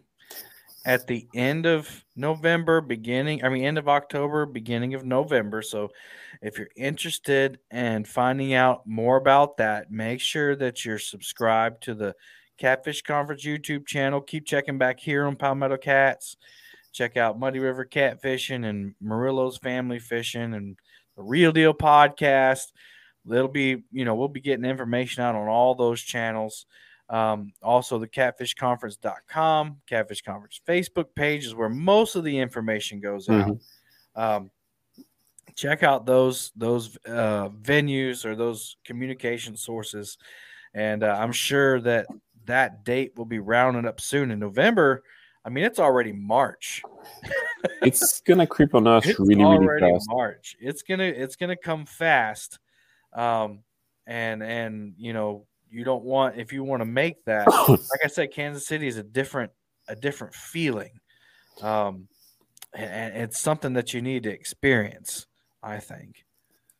at the end of November, beginning, I mean, end of October, beginning of November. So if you're interested in finding out more about that, make sure that you're subscribed to the Catfish Conference YouTube channel. Keep checking back here on Palmetto Cats. Check out Muddy River Catfishing and Murillo's Family Fishing and the Real Deal Podcast. It'll be, you know, we'll be getting information out on all those channels. Um, also, the catfishconference.com, Catfish Conference Facebook page is where most of the information goes out. Um, check out those those uh, venues or those communication sources, and uh, I'm sure that that date will be rounding up soon in November. I mean, it's already March. it's gonna creep on us It's really, really already fast. March. It's gonna it's gonna come fast, um, and and you know you don't want if you want to make that. like I said, Kansas City is a different a different feeling, um, and, it's something that you need to experience. I think.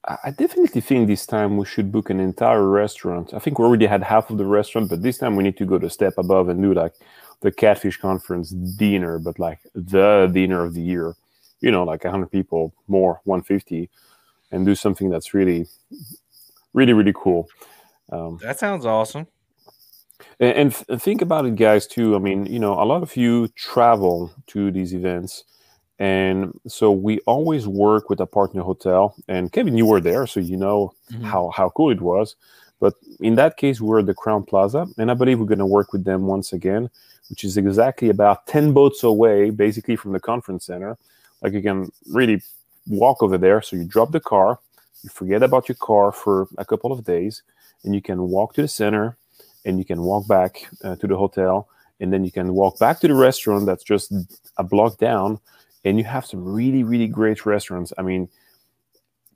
I I definitely think this time we should book an entire restaurant. I think we already had half of the restaurant, but this time we need to go to step above and do like the Catfish Conference dinner, but like the dinner of the year. You know, like 100 people more, 150, and do something that's really, really, really cool. Um, That sounds awesome. and, and th- think about it, guys, too. I mean, you know, a lot of you travel to these events. And so we always work with a partner hotel. And Kevin, you were there, so you know Mhm. how, how cool it was. But in that case, we're at the Crowne Plaza. And I believe we're going to work with them once again, which is exactly about 10 boats away, basically from the conference center. Like you can really walk over there. So you drop the car, you forget about your car for a couple of days, and you can walk to the center and you can walk back uh, to the hotel and then you can walk back to the restaurant that's just a block down and you have some really really great restaurants. I mean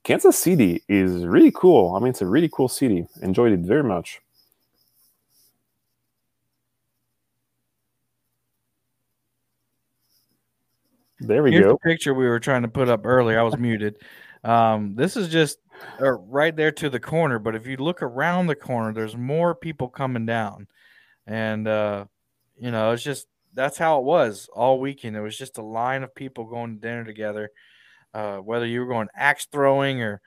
kansas city is really cool. I mean it's a really cool city. Enjoyed it very much. There we Here's go. the picture we were trying to put up earlier. I was muted. Um, this is just uh, right there to the corner, but if you look around the corner, there's more people coming down, and uh, you know it's just that's how it was all weekend. It was just a line of people going to dinner together, uh, whether you were going axe throwing or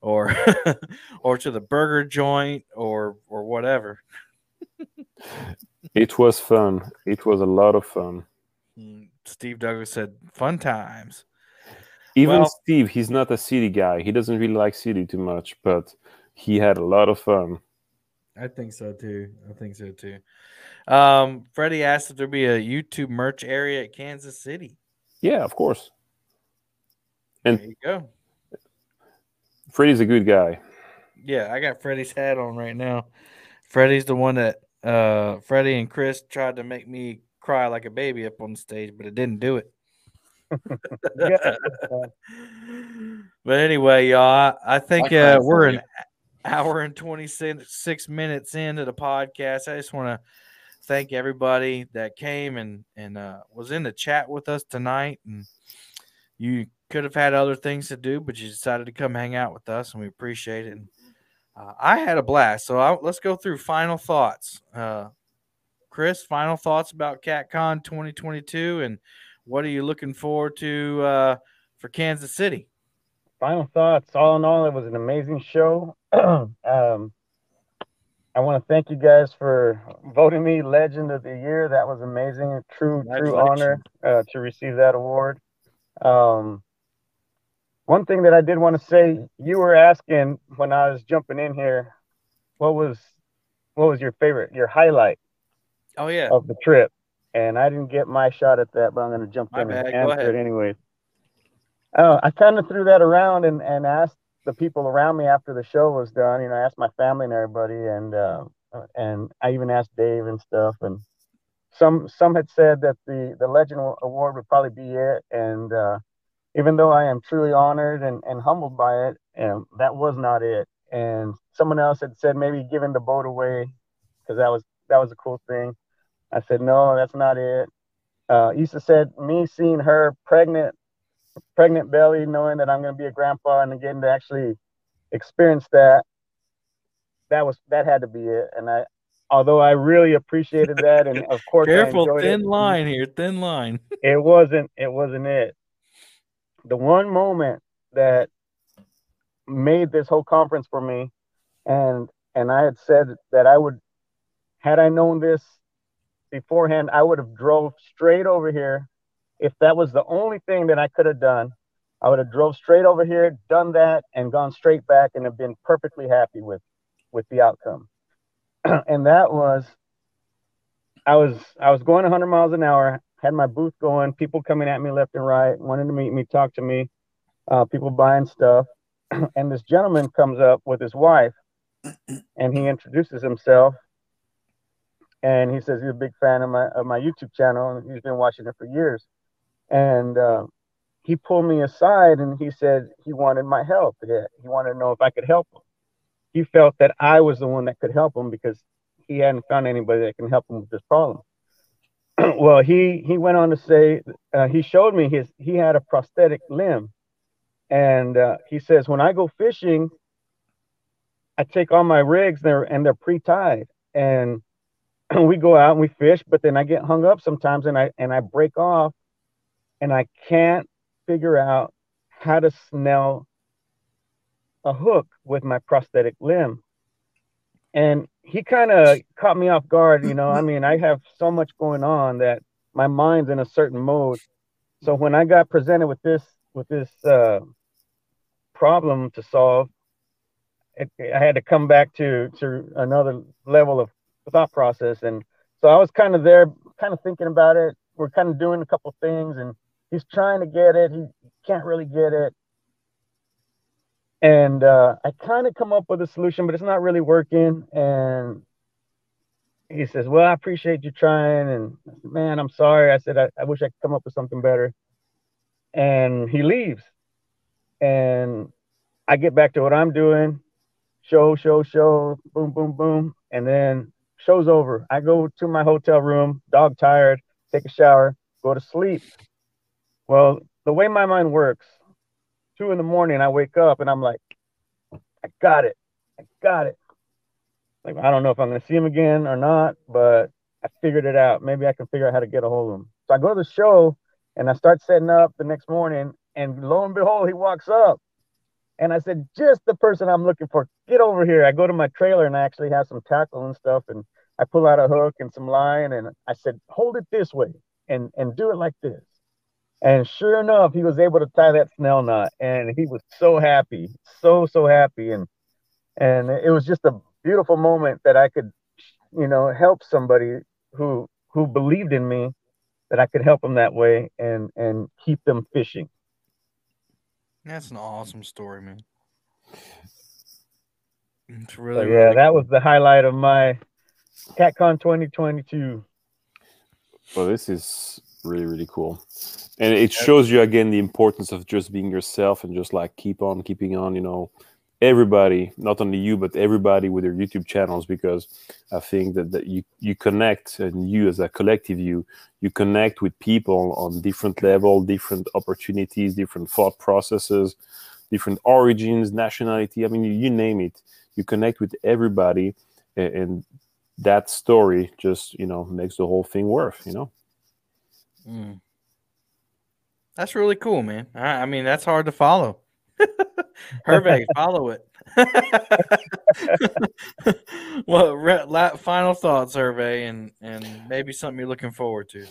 or or to the burger joint or or whatever. it was fun it was a lot of fun Mm, Steve Douglas said, "Fun times." Even Well- steve he's not a city guy he doesn't really like city too much but he had a lot of fun I think so too. I think so too. Um, Freddie asked if there'd be a YouTube merch area at Kansas City. yeah of course And- there you go. Freddie's a good guy. Yeah, I got Freddie's hat on right now. Freddie's the one that uh Freddie and Chris tried to make me cry like a baby up on the stage, but it didn't do it. Yeah. but anyway, y'all, I, I think uh, we're an hour and 26 minutes into the podcast. I just want to thank everybody that came and and uh, was in the chat with us tonight. And you could have had other things to do, but you decided to come hang out with us, and we appreciate it. And uh, I had a blast. So I, let's go through final thoughts. Uh, Chris, final thoughts about CatCon 2022, and what are you looking forward to uh, for Kansas City? final thoughts. All in all, it was an amazing show. um, I want to thank you guys for voting me Legend of the Year. That was amazing. A true, true honor uh, to receive that award. Um, one thing that I did want to say, you were asking when I was jumping in here, what was what was your favorite, your highlight Oh yeah, of the trip? And I didn't get my shot at that, but I'm going to jump My in bad. and answer it anyway. Uh, I kind of threw that around and, and asked the people around me after the show was done. You know, I asked my family and everybody, and uh, and I even asked Dave and stuff. And some some had said that the the Legend Award would probably be it. And uh, even though I am truly honored and, and humbled by it, um, that was not it. And someone else had said maybe giving the boat away because that was that was a cool thing. I said no, that's not it. Uh, Issa said me seeing her pregnant, pregnant belly, knowing that I'm going to be a grandpa and getting to actually experience that. That was that had to be it. And I, although I really appreciated that, and of course, careful, thin it, line here, thin line. it wasn't it wasn't it the one moment that made this whole conference for me and and i had said that i would had i known this beforehand i would have drove straight over here. If that was the only thing that i could have done i would have drove straight over here done that and gone straight back and have been perfectly happy with with the outcome. And that was I was I was going 100 miles an hour, had my booth going, people coming at me left and right, wanting to meet me, talk to me, uh, people buying stuff, and this gentleman comes up with his wife, and he introduces himself, and he says he's a big fan of my of my YouTube channel, and he's been watching it for years, and uh, he pulled me aside and he said he wanted my help. He wanted to know if I could help him. He felt that I was the one that could help him because he hadn't found anybody that can help him with this problem. well, he he went on to say uh, he showed me his he had a prosthetic limb, and uh, he says when I go fishing, I take all my rigs there and they're pre-tied, and we go out and we fish, but then I get hung up sometimes and I and I break off, and I can't figure out how to snell a hook with my prosthetic limb. And he kind of caught me off guard. You know, I mean, I have so much going on that my mind's in a certain mode. So when I got presented with this with this uh, problem to solve, it, I had to come back to to another level of thought process. And so I was kind of there, kind of thinking about it. We're kind of doing a couple things, and he's trying to get it. He can't really get it. And uh, I kind of come up with a solution, but it's not really working. And he says, Well, I appreciate you trying. And man, I'm sorry. I said, I, I wish I could come up with something better. And he leaves. And I get back to what I'm doing show, show, show, boom, boom, boom. And then show's over. I go to my hotel room, dog tired, take a shower, go to sleep. Well, the way my mind works, two in the morning, I wake up and I'm like, I got it. I got it. Like, I don't know if I'm going to see him again or not, but I figured it out. Maybe I can figure out how to get a hold of him. So I go to the show and I start setting up the next morning. And lo and behold, he walks up. And I said, just the person I'm looking for. Get over here. I go to my trailer and I actually have some tackle and stuff. And I pull out a hook and some line. And I said, hold it this way and, and do it like this. And sure enough, he was able to tie that snell knot, and he was so happy, so so happy, and and it was just a beautiful moment that I could, you know, help somebody who who believed in me, that I could help them that way and and keep them fishing. That's an awesome story, man. It's So really, yeah, really that was the highlight of my CatCon 2022. Well, this is really really cool, and it shows you again the importance of just being yourself and just like keep on keeping on. You know, everybody, not only you but everybody with their YouTube channels, because I think that, that you you connect and you as a collective you you connect with people on different level, different opportunities, different thought processes, different origins, nationality. I mean, you, you name it. You connect with everybody, a- and that story just you know makes the whole thing worth. You know. Mm. That's really cool, man. I, I mean, that's hard to follow. Hervé, follow it. well, re- final thoughts, Hervé, and and maybe something you're looking forward to.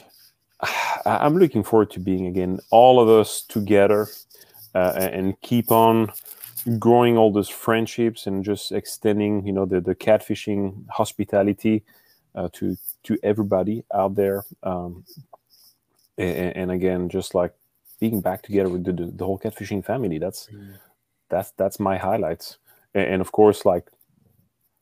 I'm looking forward to being again all of us together uh, and keep on growing all those friendships and just extending, you know, the, the catfishing hospitality uh, to to everybody out there. Um, and, and again, just like being back together with the, the, the whole catfishing family. That's that's that's my highlights. And, and of course, like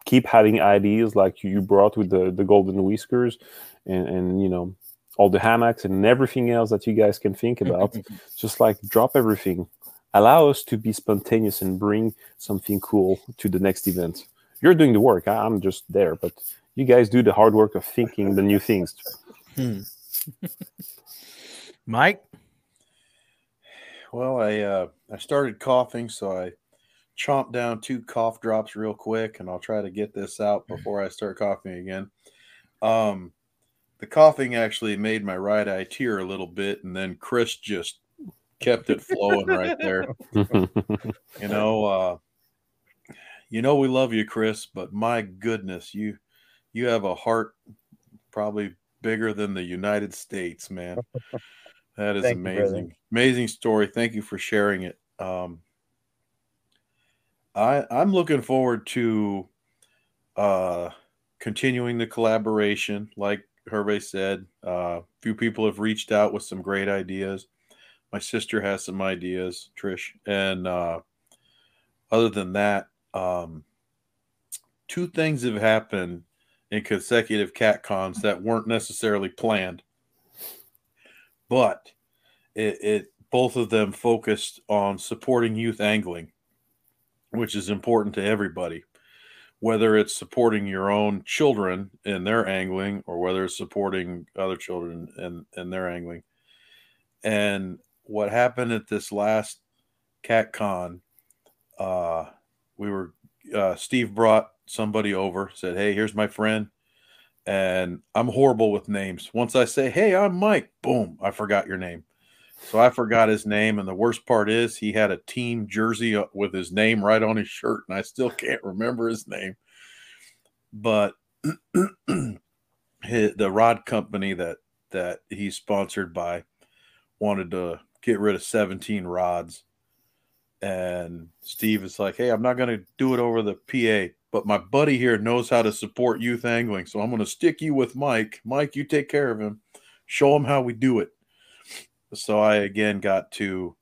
keep having ideas like you brought with the the golden whiskers and and you know all the hammocks and everything else that you guys can think about just like drop everything allow us to be spontaneous and bring something cool to the next event. You're doing the work. I- i'm just there but you guys do the hard work of thinking the new things. Hmm. Mike, Well, I uh, I started coughing, so I chomped down two cough drops real quick, and I'll try to get this out before I start coughing again. Um, the coughing actually made my right eye tear a little bit, and then Chris just kept it flowing right there. You know, uh, you know we love you, Chris, but my goodness, you you have a heart probably bigger than the United States, man. That is Thank you, amazing. amazing story. Thank you for sharing it. Um, I I'm looking forward to uh, continuing the collaboration. Like Hervé said, uh, a few people have reached out with some great ideas. My sister has some ideas, Trish, and uh, other than that, um, two things have happened in consecutive cat cons that weren't necessarily planned, but it, it both of them focused on supporting youth angling, which is important to everybody whether it's supporting your own children in their angling or whether it's supporting other children in, in their angling. And what happened at this last cat con, uh, we were, uh, Steve brought somebody over, said, Hey, here's my friend. And I'm horrible with names. Once I say, Hey, I'm Mike, boom, I forgot your name. So I forgot his name. And the worst part is he had a team jersey uh, with his name right on his shirt. And I still can't remember his name. But the rod company that, that he's sponsored by wanted to get rid of 17 rods. And Steve is like, Hey, I'm not going to do it over the PA, but my buddy here knows how to support youth angling. So I'm going to stick you with Mike. Mike, you take care of him. Show him how we do it so I again got to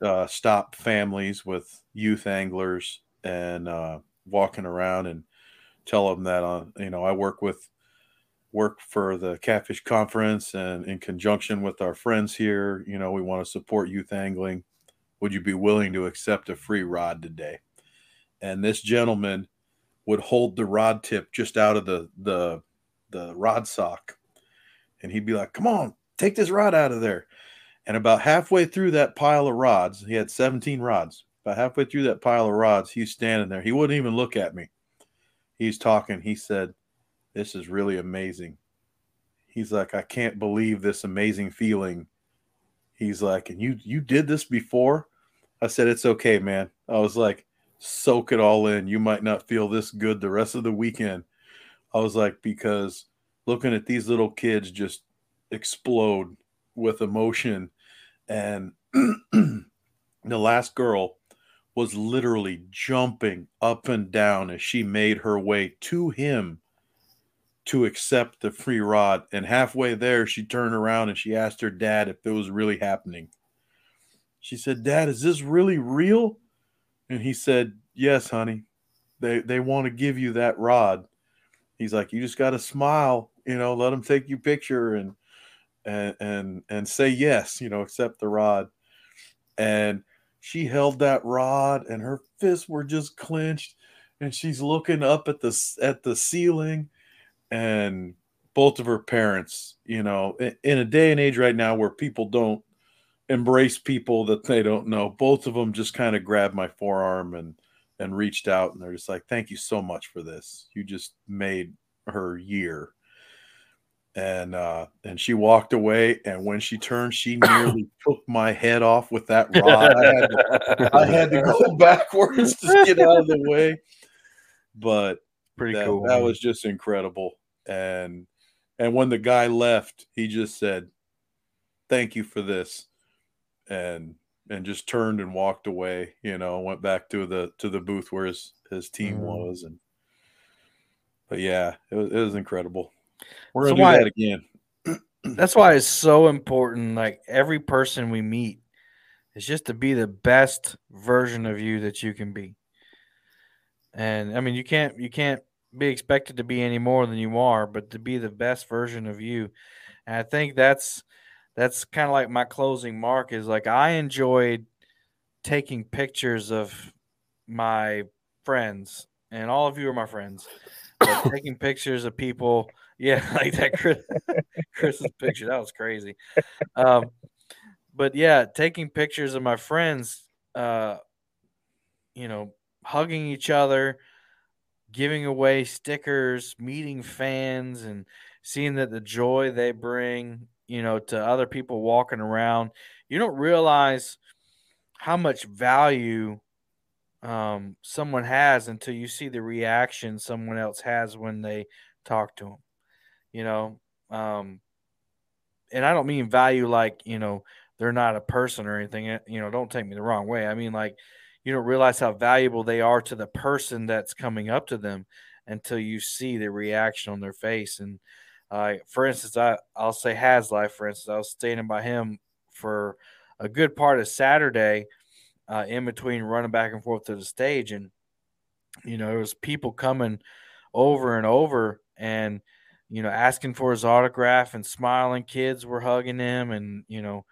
uh, stop families with youth anglers and uh, walking around and tell them that uh, you know I work with work for the catfish conference and in conjunction with our friends here you know we want to support youth angling would you be willing to accept a free rod today and this gentleman would hold the rod tip just out of the the the rod sock and he'd be like come on take this rod out of there. And about halfway through that pile of rods, he had 17 rods. About halfway through that pile of rods, he's standing there. He wouldn't even look at me. He's talking. He said, This is really amazing. He's like, I can't believe this amazing feeling. He's like, and you you did this before? I said, It's okay, man. I was like, soak it all in. You might not feel this good the rest of the weekend. I was like, because looking at these little kids just explode with emotion. And the last girl was literally jumping up and down as she made her way to him to accept the free rod. And halfway there, she turned around and she asked her dad if it was really happening. She said, Dad, is this really real? And he said, Yes, honey. They they want to give you that rod. He's like, You just got to smile, you know, let them take your picture and and and and say yes, you know, accept the rod. And she held that rod and her fists were just clenched and she's looking up at the at the ceiling and both of her parents, you know, in a day and age right now where people don't embrace people that they don't know, both of them just kind of grabbed my forearm and and reached out and they're just like, "Thank you so much for this. You just made her year." and uh and she walked away and when she turned she nearly took my head off with that rod I had, to, I had to go backwards to get out of the way but Pretty that, cool. that man. was just incredible and and when the guy left he just said thank you for this and and just turned and walked away you know went back to the to the booth where his his team Mhm. was and but yeah it was, it was incredible we're So gonna do why- that again That's why it's so important. Like every person we meet is just to be the best version of you that you can be. And I mean, you can't you can't be expected to be any more than you are, but to be the best version of you. And I think that's that's kind of like my closing mark is like I enjoyed taking pictures of my friends, and all of you are my friends. Taking pictures of people, yeah, like that Chris, Chris's picture, that was crazy. Um, but yeah, taking pictures of my friends, uh, you know, hugging each other, giving away stickers, meeting fans, and seeing that the joy they bring, you know, to other people walking around. You don't realize how much value um, someone has until you see the reaction someone else has when they talk to them. You know, um, and I don't mean value like you know they're not a person or anything. eh, You know, don't take me the wrong way. I mean like you don't realize how valuable they are to the person that's coming up to them until you see the reaction on their face. And uh, for instance, I I'll say Has Life. For instance, I was standing by him for a good part of Saturday, uh, in between running back and forth to the stage, and you know, there was people coming over and over and you know asking for his autograph and smiling kids were hugging him and you know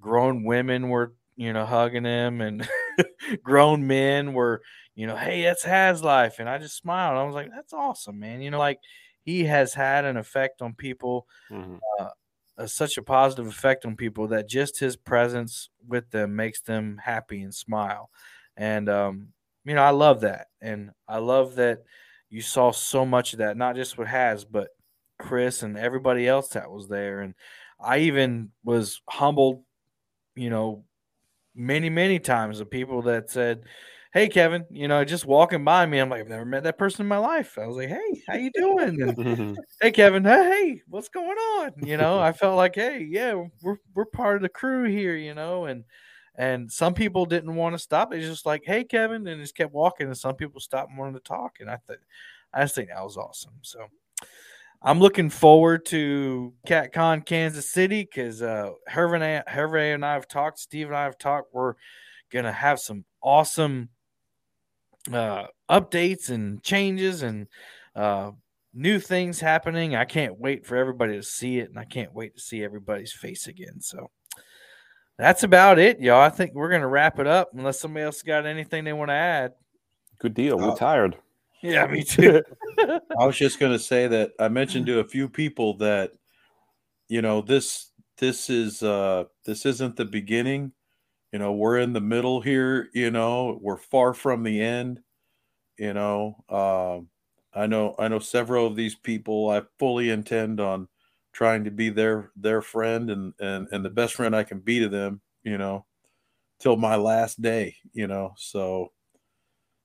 grown women were you know hugging him and grown men were you know hey that's has life and i just smiled i was like that's awesome man you know like he has had an effect on people Mhm. uh, such a positive effect on people that just his presence with them makes them happy and smile. And um, you know, I love that, and I love that you saw so much of that, not just with Has, but Chris and everybody else that was there. And I even was humbled, you know, many many times of people that said. Hey Kevin, you know, just walking by me, I'm like, I've never met that person in my life. I was like, Hey, how you doing? And hey Kevin, hey, hey, what's going on? You know, I felt like, hey, yeah, we're we're part of the crew here, you know, and and some people didn't want to stop. It's just like, hey Kevin, and just kept walking, and some people stopped and wanted to talk, and I thought, I just think that was awesome. So I'm looking forward to CatCon Kansas City because uh, Hervé, and I- Hervé and I have talked, Steve and I have talked. We're gonna have some awesome uh, updates and changes and uh, new things happening. I can't wait for everybody to see it, and I can't wait to see everybody's face again. So that's about it, y'all. I think we're gonna wrap it up unless somebody else got anything they want to add. Good deal. Uh, We're tired. Yeah, me too. I was just going to say that I mentioned to a few people that you know this this is uh this isn't the beginning. You know, we're in the middle here, you know, we're far from the end, you know. Um I know I know several of these people I fully intend on trying to be their their friend and and and the best friend I can be to them, you know, till my last day, you know. So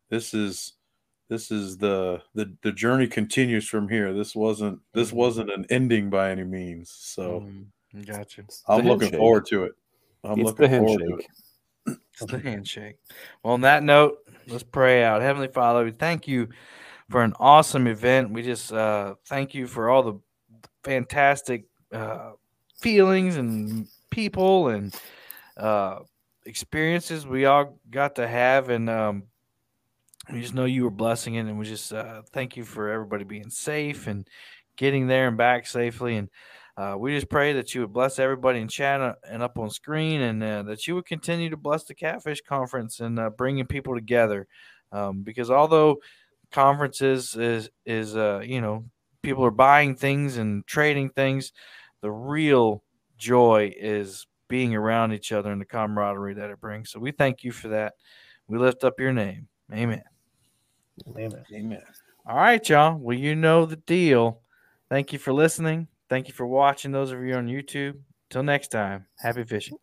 this is this is the the the journey continues from here. This wasn't this Mhm. wasn't an ending by any means. So Mm, gotcha. I'm the looking handshake. forward to it. I'm It's looking the forward to it. It's the handshake. Well, on that note, let's pray out. Heavenly Father, we thank you for an awesome event. We just uh, thank you for all the fantastic uh, feelings and people and uh, experiences we all got to have. And um, we just know you were blessing it. And we just uh, thank you for everybody being safe and getting there and back safely. And uh, we just pray that you would bless everybody in chat uh, and up on screen, and uh, that you would continue to bless the Catfish Conference and uh, bringing people together. Um, because although conferences is is uh, you know people are buying things and trading things, the real joy is being around each other and the camaraderie that it brings. So we thank you for that. We lift up your name. Amen. Amen. Amen. All right, y'all. Well, you know the deal. Thank you for listening. Thank you for watching. Those of you on YouTube. Till next time, happy fishing.